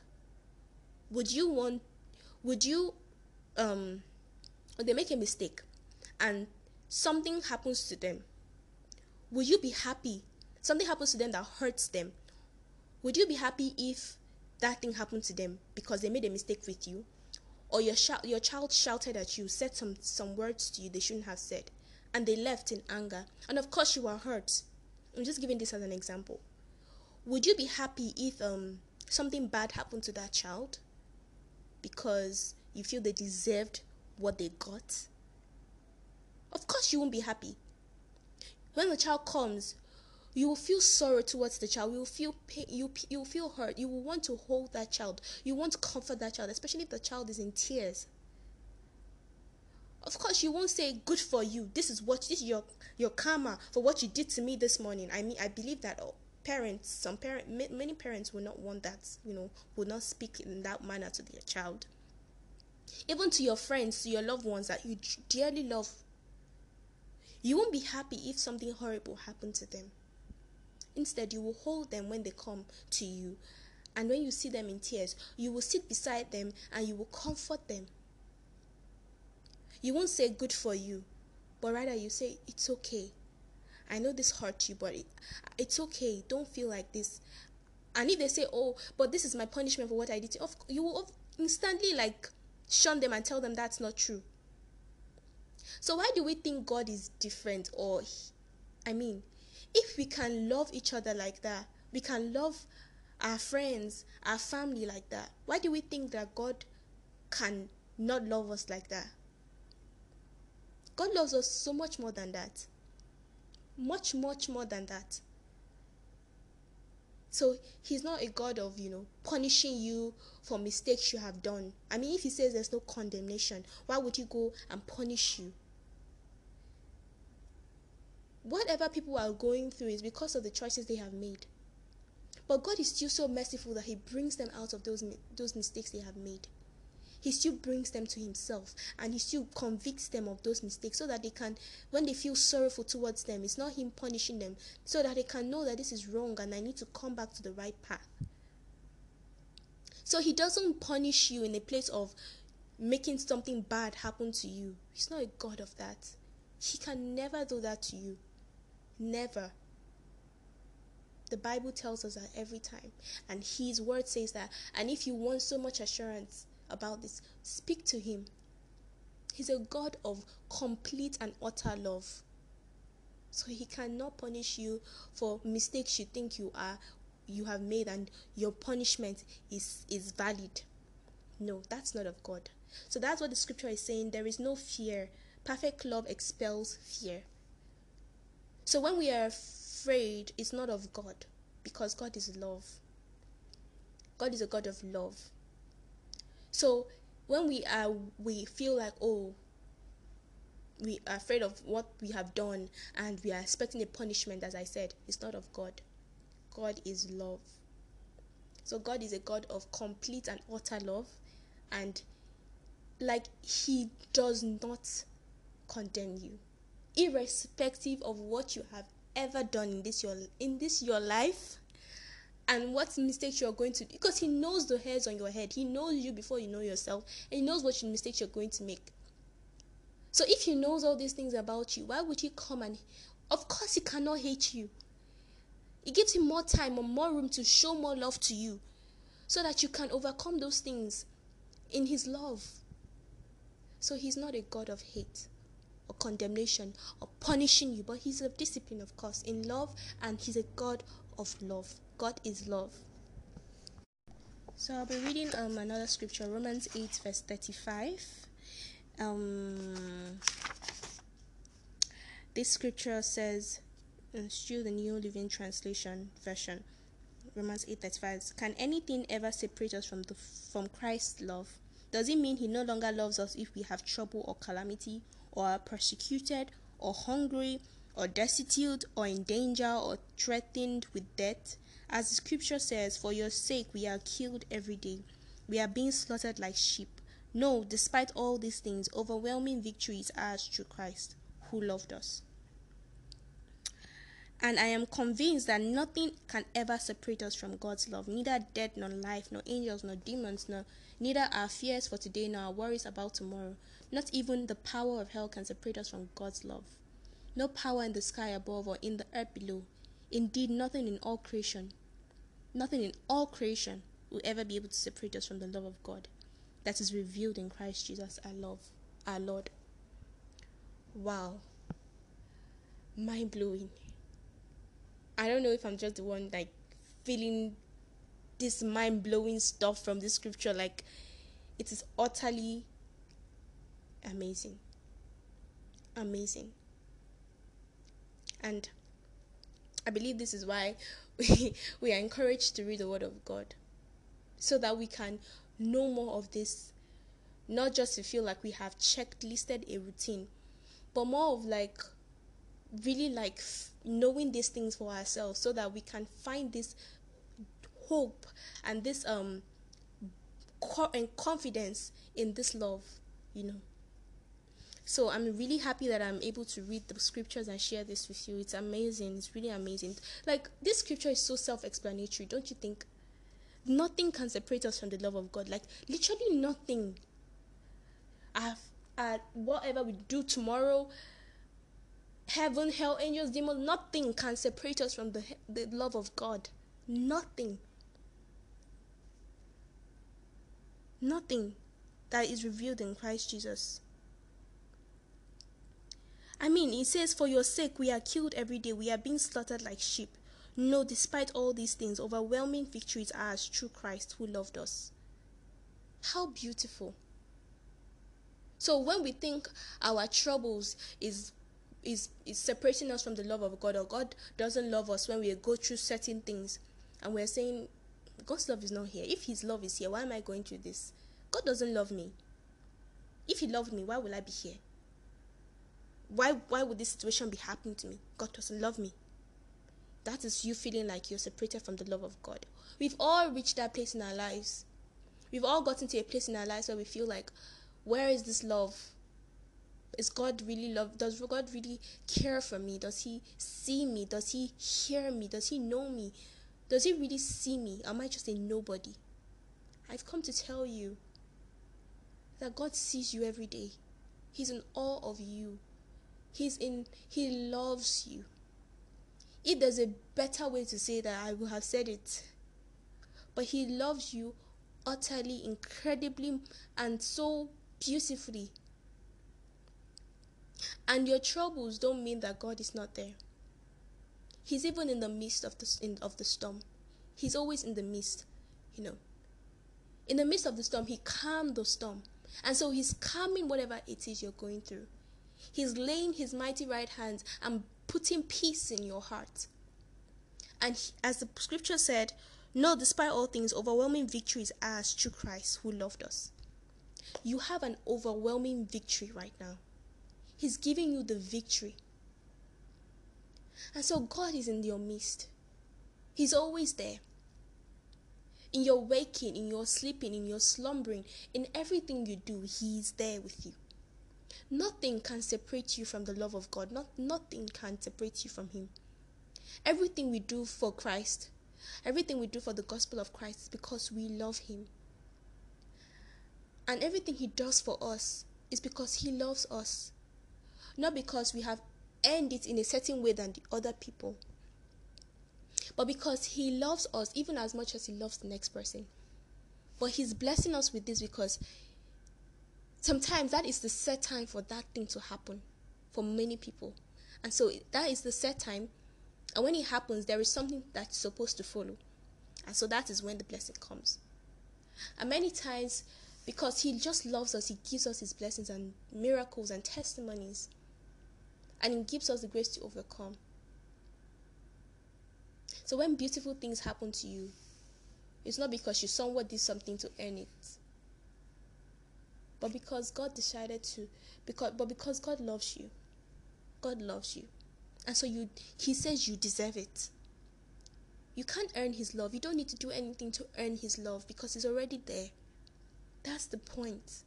would you want would you um they make a mistake and something happens to them would you be happy something happens to them that hurts them would you be happy if that thing happened to them because they made a mistake with you or your, sh- your child shouted at you said some, some words to you they shouldn't have said and they left in anger and of course you were hurt i'm just giving this as an example would you be happy if um something bad happened to that child because you feel they deserved what they got? Of course you won't be happy. When the child comes, you will feel sorrow towards the child. You will feel pain. You you will feel hurt. You will want to hold that child. You want to comfort that child, especially if the child is in tears. Of course, you won't say "good for you." This is what this is your your karma for what you did to me this morning. I mean, I believe that oh, parents some parent many parents will not want that you know will not speak in that manner to their child even to your friends to your loved ones that you dearly love you won't be happy if something horrible happened to them instead you will hold them when they come to you and when you see them in tears you will sit beside them and you will comfort them you won't say good for you but rather you say it's okay I know this hurt you, but it, it's okay. Don't feel like this. And if they say, "Oh, but this is my punishment for what I did," you will instantly like shun them and tell them that's not true. So why do we think God is different? Or, I mean, if we can love each other like that, we can love our friends, our family like that. Why do we think that God can not love us like that? God loves us so much more than that. Much, much more than that. So he's not a God of, you know, punishing you for mistakes you have done. I mean, if he says there's no condemnation, why would he go and punish you? Whatever people are going through is because of the choices they have made. But God is still so merciful that he brings them out of those those mistakes they have made. He still brings them to himself and he still convicts them of those mistakes so that they can when they feel sorrowful towards them it's not him punishing them so that they can know that this is wrong and i need to come back to the right path. So he doesn't punish you in a place of making something bad happen to you. He's not a god of that. He can never do that to you never the Bible tells us that every time. And His word says that. And if you want so much assurance, about this. Speak to Him. He's a God of complete and utter love. So He cannot punish you for mistakes you think you are you have made and your punishment is is valid. No, that's not of God. So that's what the scripture is saying. There is no fear. Perfect love expels fear. So when we are afraid, it's not of God because God is love. God is a God of love. So when we are we feel like oh we are afraid of what we have done and we are expecting a punishment as I said, it's not of God. God is love. So God is a God of complete and utter love and like he does not condemn you irrespective of what you have ever done in this your in this your life and what mistakes you're going to do. Because he knows the hairs on your head. He knows you before you know yourself. And he knows what mistakes you're going to make. So if he knows all these things about you why would he come and of course he cannot hate you. It gives him more time or more room to show more love to you so that you can overcome those things in his love. So he's not a god of hate or condemnation or punishing you but he's a discipline of course in love and he's a god of love God is love. So I'll be reading um another scripture, Romans 8, verse 35. Um this scripture says uh, still the New Living Translation version. Romans 8:35 Can anything ever separate us from the from Christ's love? Does it mean he no longer loves us if we have trouble or calamity or are persecuted or hungry or destitute or in danger or threatened with death? As the scripture says, For your sake we are killed every day. We are being slaughtered like sheep. No, despite all these things, overwhelming victory is ours through Christ, who loved us. And I am convinced that nothing can ever separate us from God's love, neither death nor life, nor angels nor demons, nor neither our fears for today nor our worries about tomorrow. Not even the power of hell can separate us from God's love. No power in the sky above or in the earth below. Indeed, nothing in all creation Nothing in all creation will ever be able to separate us from the love of God that is revealed in Christ Jesus, our love, our Lord. Wow. Mind blowing. I don't know if I'm just the one like feeling this mind blowing stuff from this scripture. Like, it is utterly amazing. Amazing. And I believe this is why [laughs] we, we are encouraged to read the Word of God so that we can know more of this, not just to feel like we have checked listed a routine, but more of like really like knowing these things for ourselves so that we can find this hope and this um co- and confidence in this love, you know. So I'm really happy that I'm able to read the scriptures and share this with you. It's amazing. It's really amazing. Like this scripture is so self-explanatory, don't you think? Nothing can separate us from the love of God. Like literally nothing. I've, at whatever we do tomorrow, heaven, hell, angels, demons, nothing can separate us from the the love of God. Nothing. Nothing that is revealed in Christ Jesus. I mean, it says, For your sake we are killed every day, we are being slaughtered like sheep. No, despite all these things, overwhelming victory is ours through Christ who loved us. How beautiful. So when we think our troubles is is is separating us from the love of God or God doesn't love us when we go through certain things and we're saying God's love is not here. If his love is here, why am I going through this? God doesn't love me. If he loved me, why will I be here? Why why would this situation be happening to me? God doesn't love me. That is you feeling like you're separated from the love of God. We've all reached that place in our lives. We've all gotten to a place in our lives where we feel like, where is this love? Is God really love? Does God really care for me? Does He see me? Does He hear me? Does He know me? Does He really see me? Am I just a nobody? I've come to tell you that God sees you every day. He's in awe of you. He's in He loves you. If there's a better way to say that, I would have said it. But He loves you utterly, incredibly, and so beautifully. And your troubles don't mean that God is not there. He's even in the midst of the in, of the storm. He's always in the midst, you know. In the midst of the storm, he calmed the storm. And so he's calming whatever it is you're going through. He's laying his mighty right hand and putting peace in your heart. And he, as the scripture said, no, despite all things, overwhelming victory is ours through Christ who loved us. You have an overwhelming victory right now. He's giving you the victory. And so God is in your midst. He's always there. In your waking, in your sleeping, in your slumbering, in everything you do, He is there with you. Nothing can separate you from the love of God. Not, nothing can separate you from Him. Everything we do for Christ, everything we do for the gospel of Christ is because we love Him. And everything He does for us is because He loves us. Not because we have earned it in a certain way than the other people, but because He loves us even as much as He loves the next person. But He's blessing us with this because sometimes that is the set time for that thing to happen for many people. And so that is the set time. And when it happens, there is something that's supposed to follow. And so that is when the blessing comes. And many times, because He just loves us, He gives us His blessings and miracles and testimonies. And He gives us the grace to overcome. So when beautiful things happen to you, it's not because you somewhat did something to earn it but because God decided to because but because God loves you. God loves you. And so you he says you deserve it. You can't earn his love. You don't need to do anything to earn his love because he's already there. That's the point.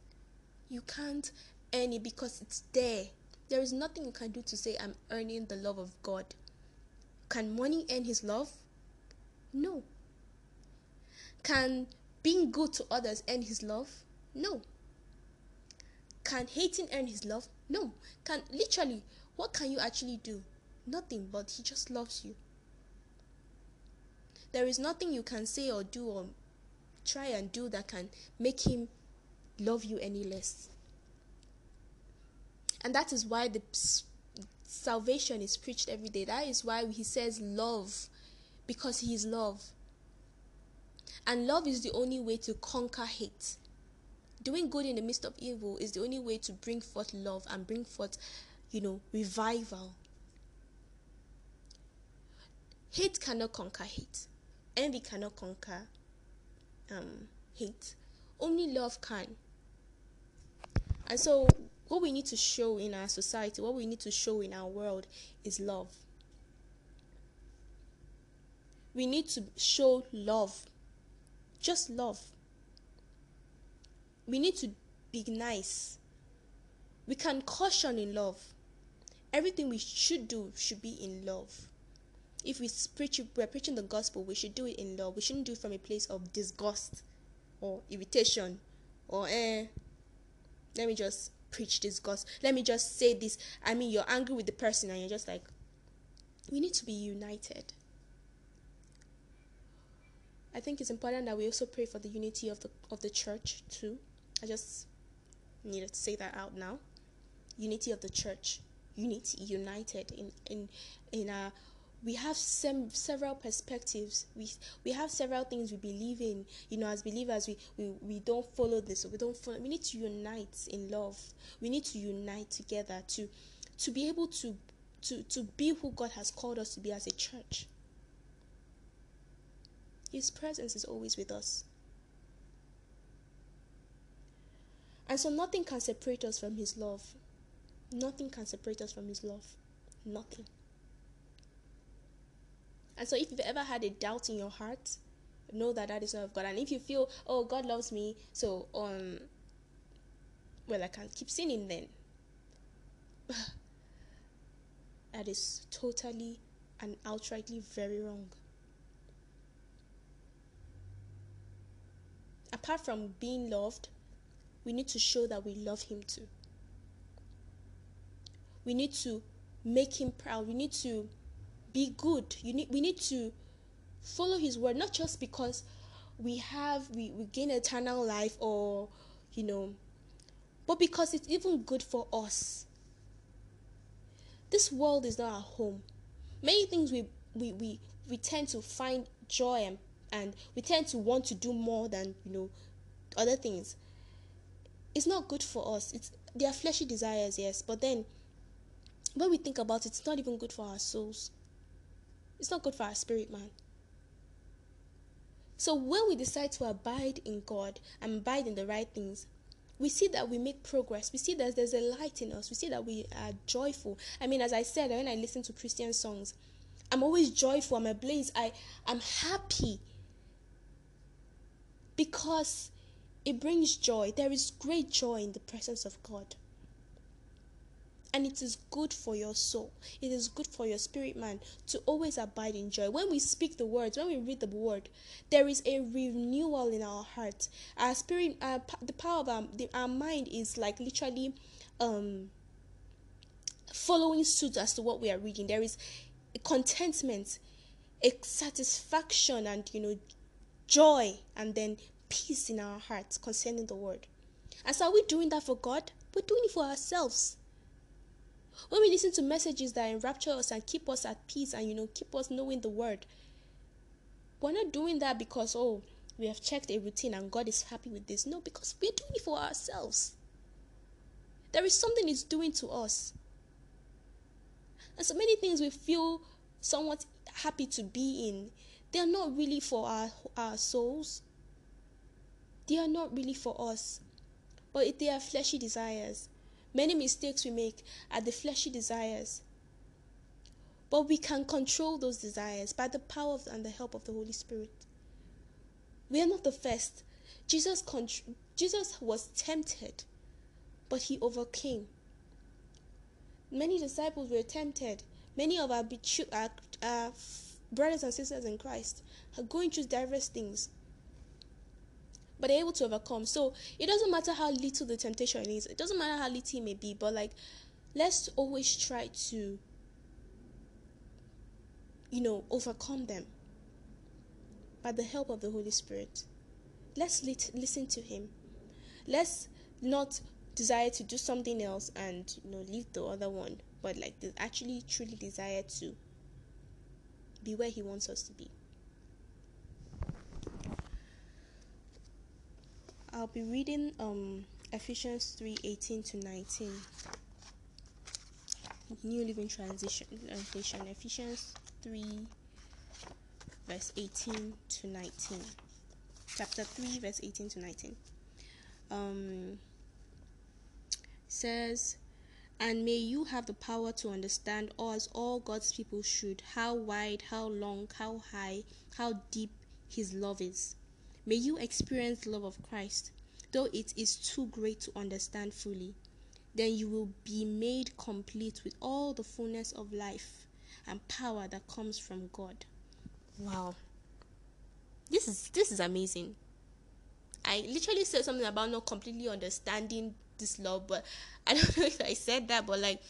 You can't earn it because it's there. There is nothing you can do to say I'm earning the love of God. Can money earn his love? No. Can being good to others earn his love? No. Can hating earn his love? No. Can literally, what can you actually do? Nothing, but he just loves you. There is nothing you can say or do or try and do that can make him love you any less. And that is why the salvation is preached every day. That is why he says love, because he is love. And love is the only way to conquer hate doing good in the midst of evil is the only way to bring forth love and bring forth, you know, revival. Hate cannot conquer hate. Envy cannot conquer um, hate. Only love can. And so, what we need to show in our society, what we need to show in our world is love. We need to show love. Just love we need to be nice. We can caution in love. Everything we should do should be in love. If we preach, we're preaching the gospel, we should do it in love. We shouldn't do it from a place of disgust or irritation or eh. Let me just preach this gospel. Let me just say this. I mean, you're angry with the person and you're just like, we need to be united. I think it's important that we also pray for the unity of the of the church too. I just needed to say that out now. Unity of the church, unity, united in in in a we have sem- several perspectives. We we have several things we believe in. You know as believers we, we we don't follow this. We don't follow we need to unite in love. We need to unite together to to be able to to to be who god has called us to be as a church. His presence is always with us and so nothing can separate us from his love nothing can separate us from his love nothing and so, if you've ever had a doubt in your heart, know that that is not of God. And if you feel, oh, God loves me, so um, well, I can't keep sinning then. [sighs] that is totally and outrightly very wrong. Apart from being loved, we need to show that we love Him too. We need to make Him proud. We need to be good. You need we need to follow his word, not just because we have we, we gain eternal life or you know but because it's even good for us. This world is not our home. Many things we we, we, we tend to find joy and, and we tend to want to do more than you know other things. It's not good for us. It's they are fleshy desires, yes, but then when we think about it, it's not even good for our souls. It's not good for our spirit, man. So when we decide to abide in God and abide in the right things, we see that we make progress. We see that there's a light in us. We see that we are joyful. I mean, as I said, when I listen to Christian songs, I'm always joyful. I'm ablaze. I I'm happy because it brings joy. There is great joy in the presence of God. And it is good for your soul. It is good for your spirit man to always abide in joy. When we speak the words when we read the word there is a renewal in our heart. Our spirit our, the power of our, the, our mind is like literally um following suit as to what we are reading. There is a contentment a satisfaction and you know joy. And then peace in our hearts concerning the word and so are we doing that for god we're doing it for ourselves when we listen to messages that enrapture us and keep us at peace and you know keep us knowing the word, we're not doing that because oh we have checked a routine and God is happy with this. No, because we're doing it for ourselves. There is something it's doing to us. And so many things we feel somewhat happy to be in, they are not really for our, our souls. They are not really for us. But if they are fleshy desires. Many mistakes we make are the fleshy desires. But we can control those desires by the power and the help of the Holy Spirit. We are not the first. Jesus, Jesus was tempted, but he overcame. Many disciples were tempted. Many of our, our, our brothers and sisters in Christ are going through diverse things but they're able to overcome. So it doesn't matter how little the temptation is, it doesn't matter how little it may be, but like let's always try to, you know, overcome them by the help of the Holy Spirit. Let's lit- listen to Him. Let's not desire to do something else and you know leave the other one, but like actually truly desire to be where He wants us to be. I'll be reading um, Ephesians 3 18 to 19. New Living Translation. Ephesians 3 verse 18 to 19. Chapter 3 verse 18 to 19. Um says and may you have the power to understand as all God's people should how wide, how long, how high, how deep his love is May you experience love of Christ, though it is too great to understand fully. Then you will be made complete with all the fullness of life and power that comes from God. Wow. This is this is amazing. I literally said something about not completely understanding this love, but [laughs] I don't know if I said that, but like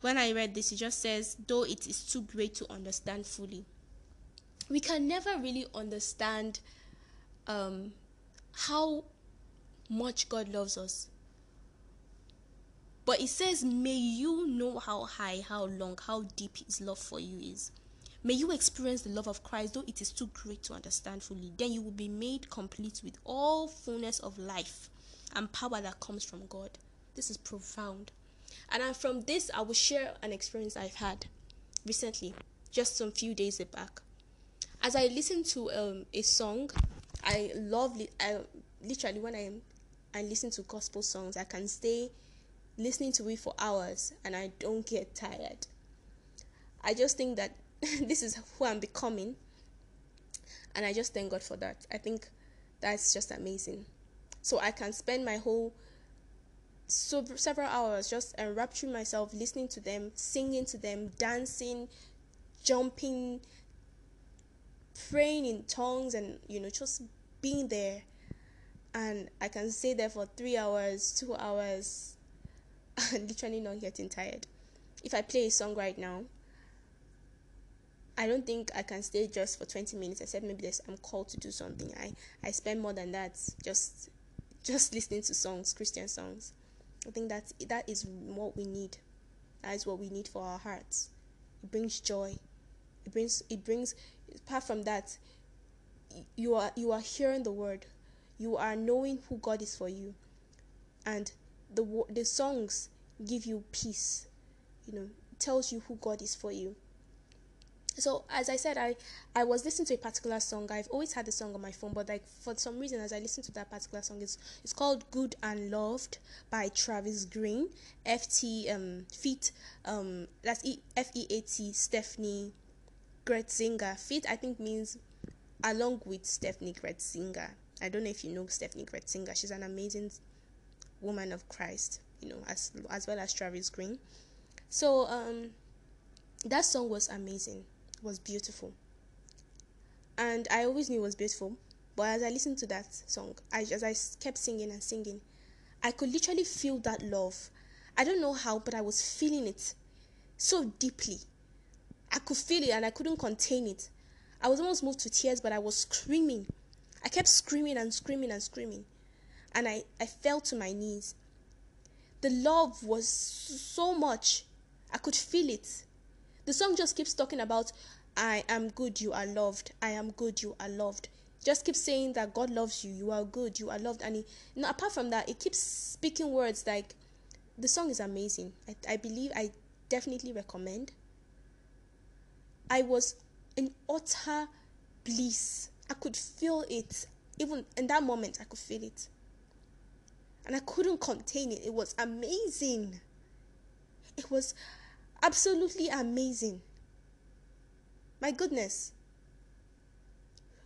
when I read this, it just says, though it is too great to understand fully. We can never really understand um, how much God loves us. But it says, May you know how high, how long, how deep His love for you is. May you experience the love of Christ, though it is too great to understand fully. Then you will be made complete with all fullness of life and power that comes from God. This is profound. And from this, I will share an experience I've had recently, just some few days back. As I listened to um, a song, I love li- I literally when I I listen to gospel songs, I can stay listening to it for hours and I don't get tired. I just think that [laughs] this is who I'm becoming. And I just thank God for that. I think that's just amazing. So I can spend my whole so several hours just enrapturing myself, listening to them, singing to them, dancing, jumping, praying in tongues, and you know, just being there. And I can stay there for three hours, two hours, [laughs] and literally not getting tired. If I play a song right now, I don't think I can stay just for 20 minutes except maybe I'm called to do something. I, I spend more than that just [laughs] just listening to songs, Christian songs. I think that that is what we need. That is what we need for our hearts. It brings joy. It brings it brings apart from that you are you are hearing the word. You are knowing who God is for you. And the the songs give you peace. You know, tells you who God is for you so as i said i i was listening to a particular song i've always had the song on my phone but like for some reason as i listened to that particular song it's it's called good and loved by travis greene ft um feet um that's e f-e-a-t steffany gretzinger feet i think means along with steffany gretzinger i don't know if you know steffany gretzinger she's an amazing woman of christ you know as as well as travis greene so um that song was amazing was beautiful. And I always knew it was beautiful. But as I listened to that song, I, as I kept singing and singing, I could literally feel that love. I don't know how, but I was feeling it so deeply. I could feel it and I couldn't contain it. I was almost moved to tears, but I was screaming. I kept screaming and screaming and screaming. And I, I fell to my knees. The love was so much. I could feel it. The song just keeps talking about, I am good, you are loved. I am good, you are loved. Just keep saying that God loves you, you are good, you are loved. And you know, apart from that, it keeps speaking words like, the song is amazing. I, I believe, I definitely recommend. I was in utter bliss. I could feel it. Even in that moment, I could feel it. And I couldn't contain it. It was amazing. It was absolutely amazing. My goodness.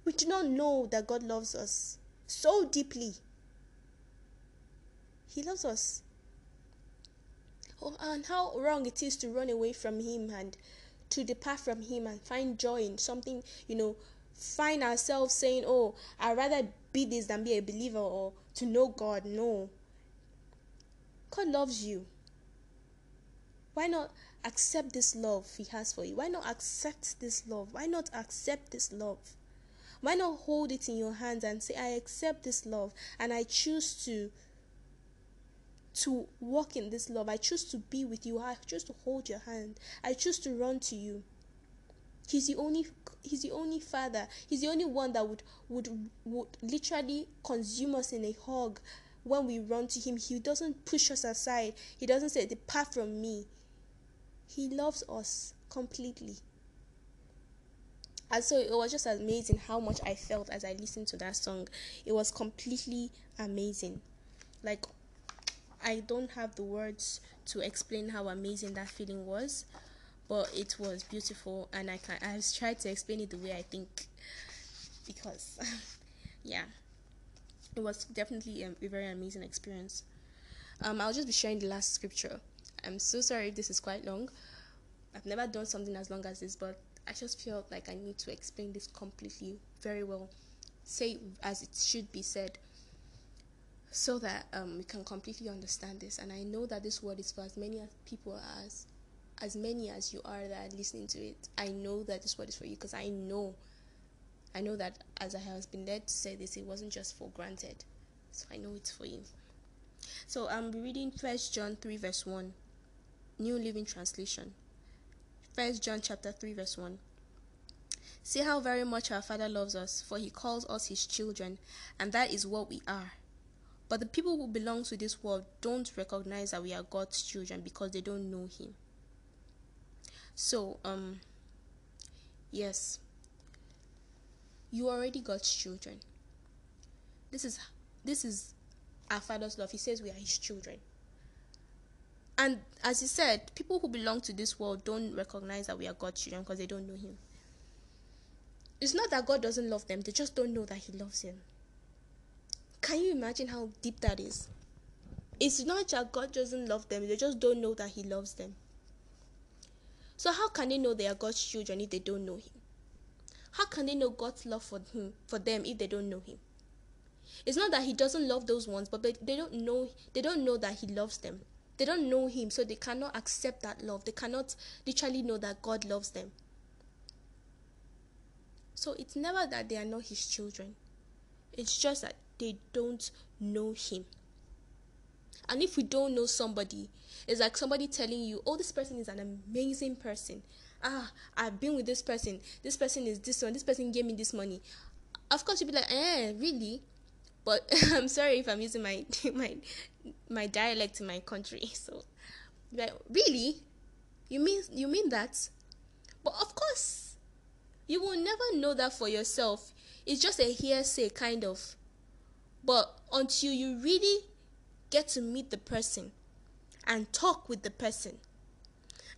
We do not know that God loves us so deeply. He loves us. Oh, and how wrong it is to run away from Him and to depart from Him and find joy in something, you know, find ourselves saying, Oh, I'd rather be this than be a believer or to know God. No. God loves you. Why not accept this love He has for you? Why not accept this love? Why not accept this love? Why not hold it in your hands and say, I accept this love and I choose to to walk in this love. I choose to be with you. I choose to hold your hand. I choose to run to you. He's the only he's the only father. He's the only one that would would would literally consume us in a hug when we run to him. He doesn't push us aside. He doesn't say depart from me. He loves us completely. And so it was just amazing how much I felt as I listened to that song. It was completely amazing. Like, I don't have the words to explain how amazing that feeling was, but it was beautiful, and I can I've tried to explain it the way I think because, [laughs] yeah, it was definitely a, a very amazing experience. Um, I'll just be sharing the last scripture I'm so sorry if this is quite long. I've never done something as long as this, but I just felt like I need to explain this completely very well, say as it should be said, so that um, we can completely understand this. And I know that this word is for as many people as as many as you are that are listening to it. I know that this word is for you because I know, I know that as I have been led to say this, it wasn't just for granted. So I know it's for you. So I'm reading First John three verse one. New Living Translation. First John chapter 3 verse 1. See how very much our Father loves us, for he calls us his children, and that is what we are. But the people who belong to this world don't recognize that we are God's children because they don't know him. So, um, yes, you already God's children. This is this is our Father's love. He says we are His children. And as he said, people who belong to this world don't recognize that we are God's children because they don't know Him. It's not that God doesn't love them, they just don't know that He loves them. Can you imagine how deep that is? It's not that God doesn't love them, they just don't know that He loves them. So, how can they know they are God's children if they don't know Him? How can they know God's love for Him for them if they don't know Him? It's not that He doesn't love those ones, but they don't know they don't know that He loves them. They don't know Him, so they cannot accept that love. They cannot literally know that God loves them. So it's never that they are not His children. It's just that they don't know Him. And if we don't know somebody, it's like somebody telling you, oh, this person is an amazing person. Ah, I've been with this person. This person is this one. This person gave me this money. Of course, you'd be like, eh, really? But [laughs] I'm sorry if I'm using my [laughs] my my dialect in my country. [laughs] So, like, really? You mean you mean that? But of course, you will never know that for yourself. It's just a hearsay, kind of. But until you really get to meet the person and talk with the person,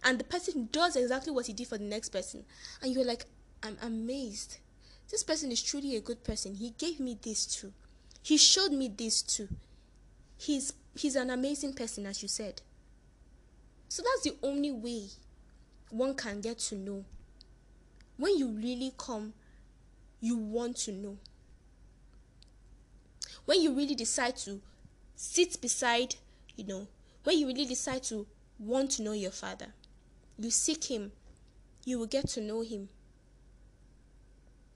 and the person does exactly what he did for the next person, and you're like, I'm amazed. This person is truly a good person. He gave me this too. He showed me this too. He's he's an amazing person, as you said. So that's the only way one can get to know. When you really come, you want to know. When you really decide to sit beside, you know, when you really decide to want to know your father, you seek him, you will get to know him.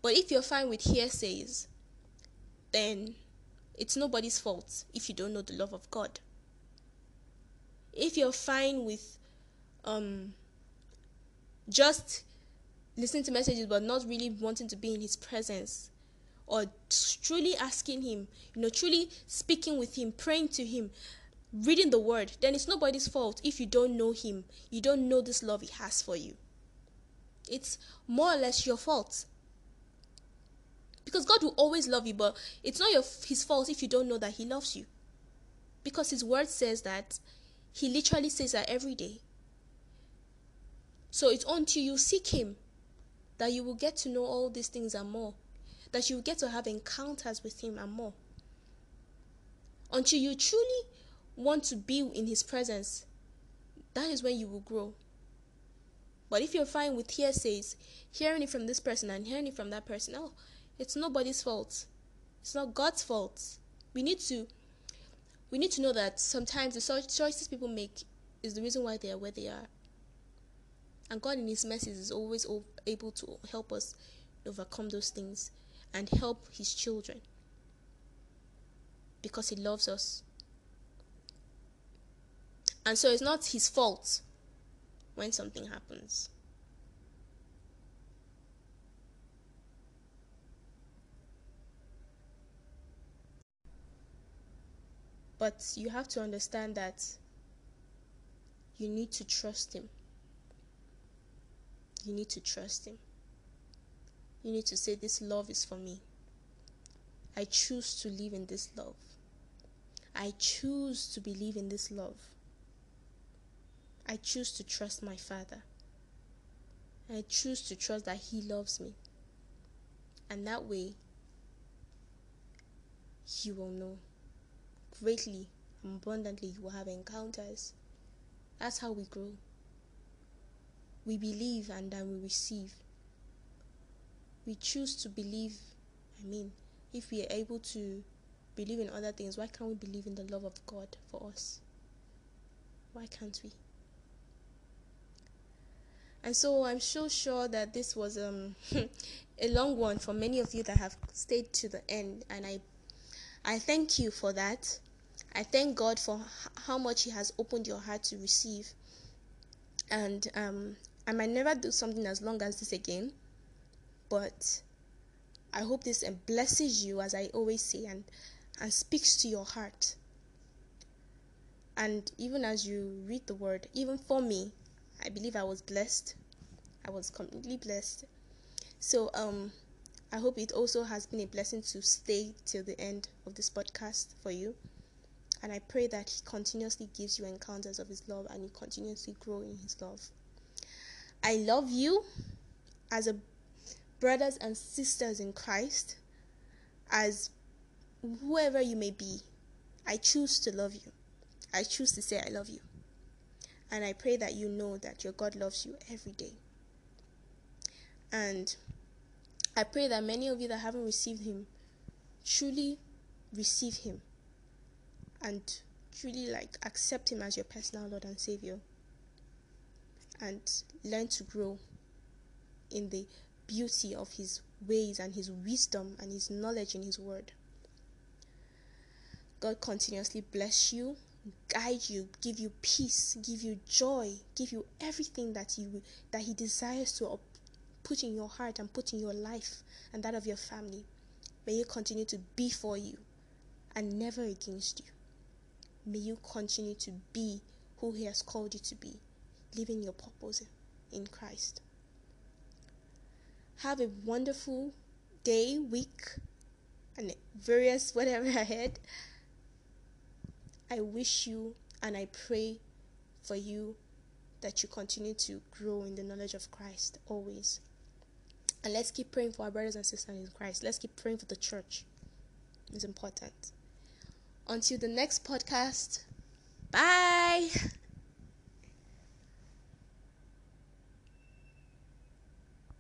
But if you're fine with hearsays, then it's nobody's fault if you don't know the love of God. If you're fine with um just listening to messages but not really wanting to be in his presence or truly asking him, you know, truly speaking with him, praying to him, reading the word, then it's nobody's fault if you don't know him. You don't know this love he has for you. It's more or less your fault because God will always love you, but it's not your his fault if you don't know that he loves you. Because his word says that he literally says that every day. So it's until you seek him that you will get to know all these things and more. That you get to have encounters with him and more. Until you truly want to be in his presence, that is when you will grow. But if you're fine with hearsays, hearing it from this person and hearing it from that person, oh, it's nobody's fault. It's not God's fault. We need to we need to know that sometimes the choices people make is the reason why they are where they are. And God in his mercy is always able to help us overcome those things and help his children because he loves us. And so it's not his fault when something happens. But you have to understand that you need to trust Him. You need to trust Him. You need to say, This love is for me. I choose to live in this love. I choose to believe in this love. I choose to trust my Father. I choose to trust that He loves me. And that way, you will know greatly and abundantly, you will have encounters. That's how we grow. We believe and then we receive. We choose to believe. I mean, if we are able to believe in other things, why can't we believe in the love of God for us? Why can't we? And so I'm so sure that this was um, [laughs] a long one for many of you that have stayed to the end, and I I thank you for that. I thank God for how much He has opened your heart to receive. And um, I might never do something as long as this again, But I hope this blesses you, as I always say, and, and speaks to your heart. And even as you read the word, even for me, I believe I was blessed. I was completely blessed. So, um, I hope it also has been a blessing to stay till the end of this podcast for you. And I pray that He continuously gives you encounters of His love and you continuously grow in His love. I love you as a brothers and sisters in Christ, as whoever you may be. I choose to love you. I choose to say I love you. And I pray that you know that your God loves you every day. And I pray that many of you that haven't received Him truly receive Him and truly like accept Him as your personal Lord and Savior and learn to grow in the beauty of His ways and His wisdom and His knowledge in His Word. God continuously bless you, guide you, give you peace, give you joy, give you everything that you that He desires to put in your heart and put in your life and that of your family. May He continue to be for you and never against you. May you continue to be who He has called you to be, living your purpose in Christ. Have a wonderful day, week, and various [laughs] whatever ahead. I wish you and I pray for you that you continue to grow in the knowledge of Christ always. And let's keep praying for our brothers and sisters in Christ. Let's keep praying for the church. It's important. Until the next podcast, bye.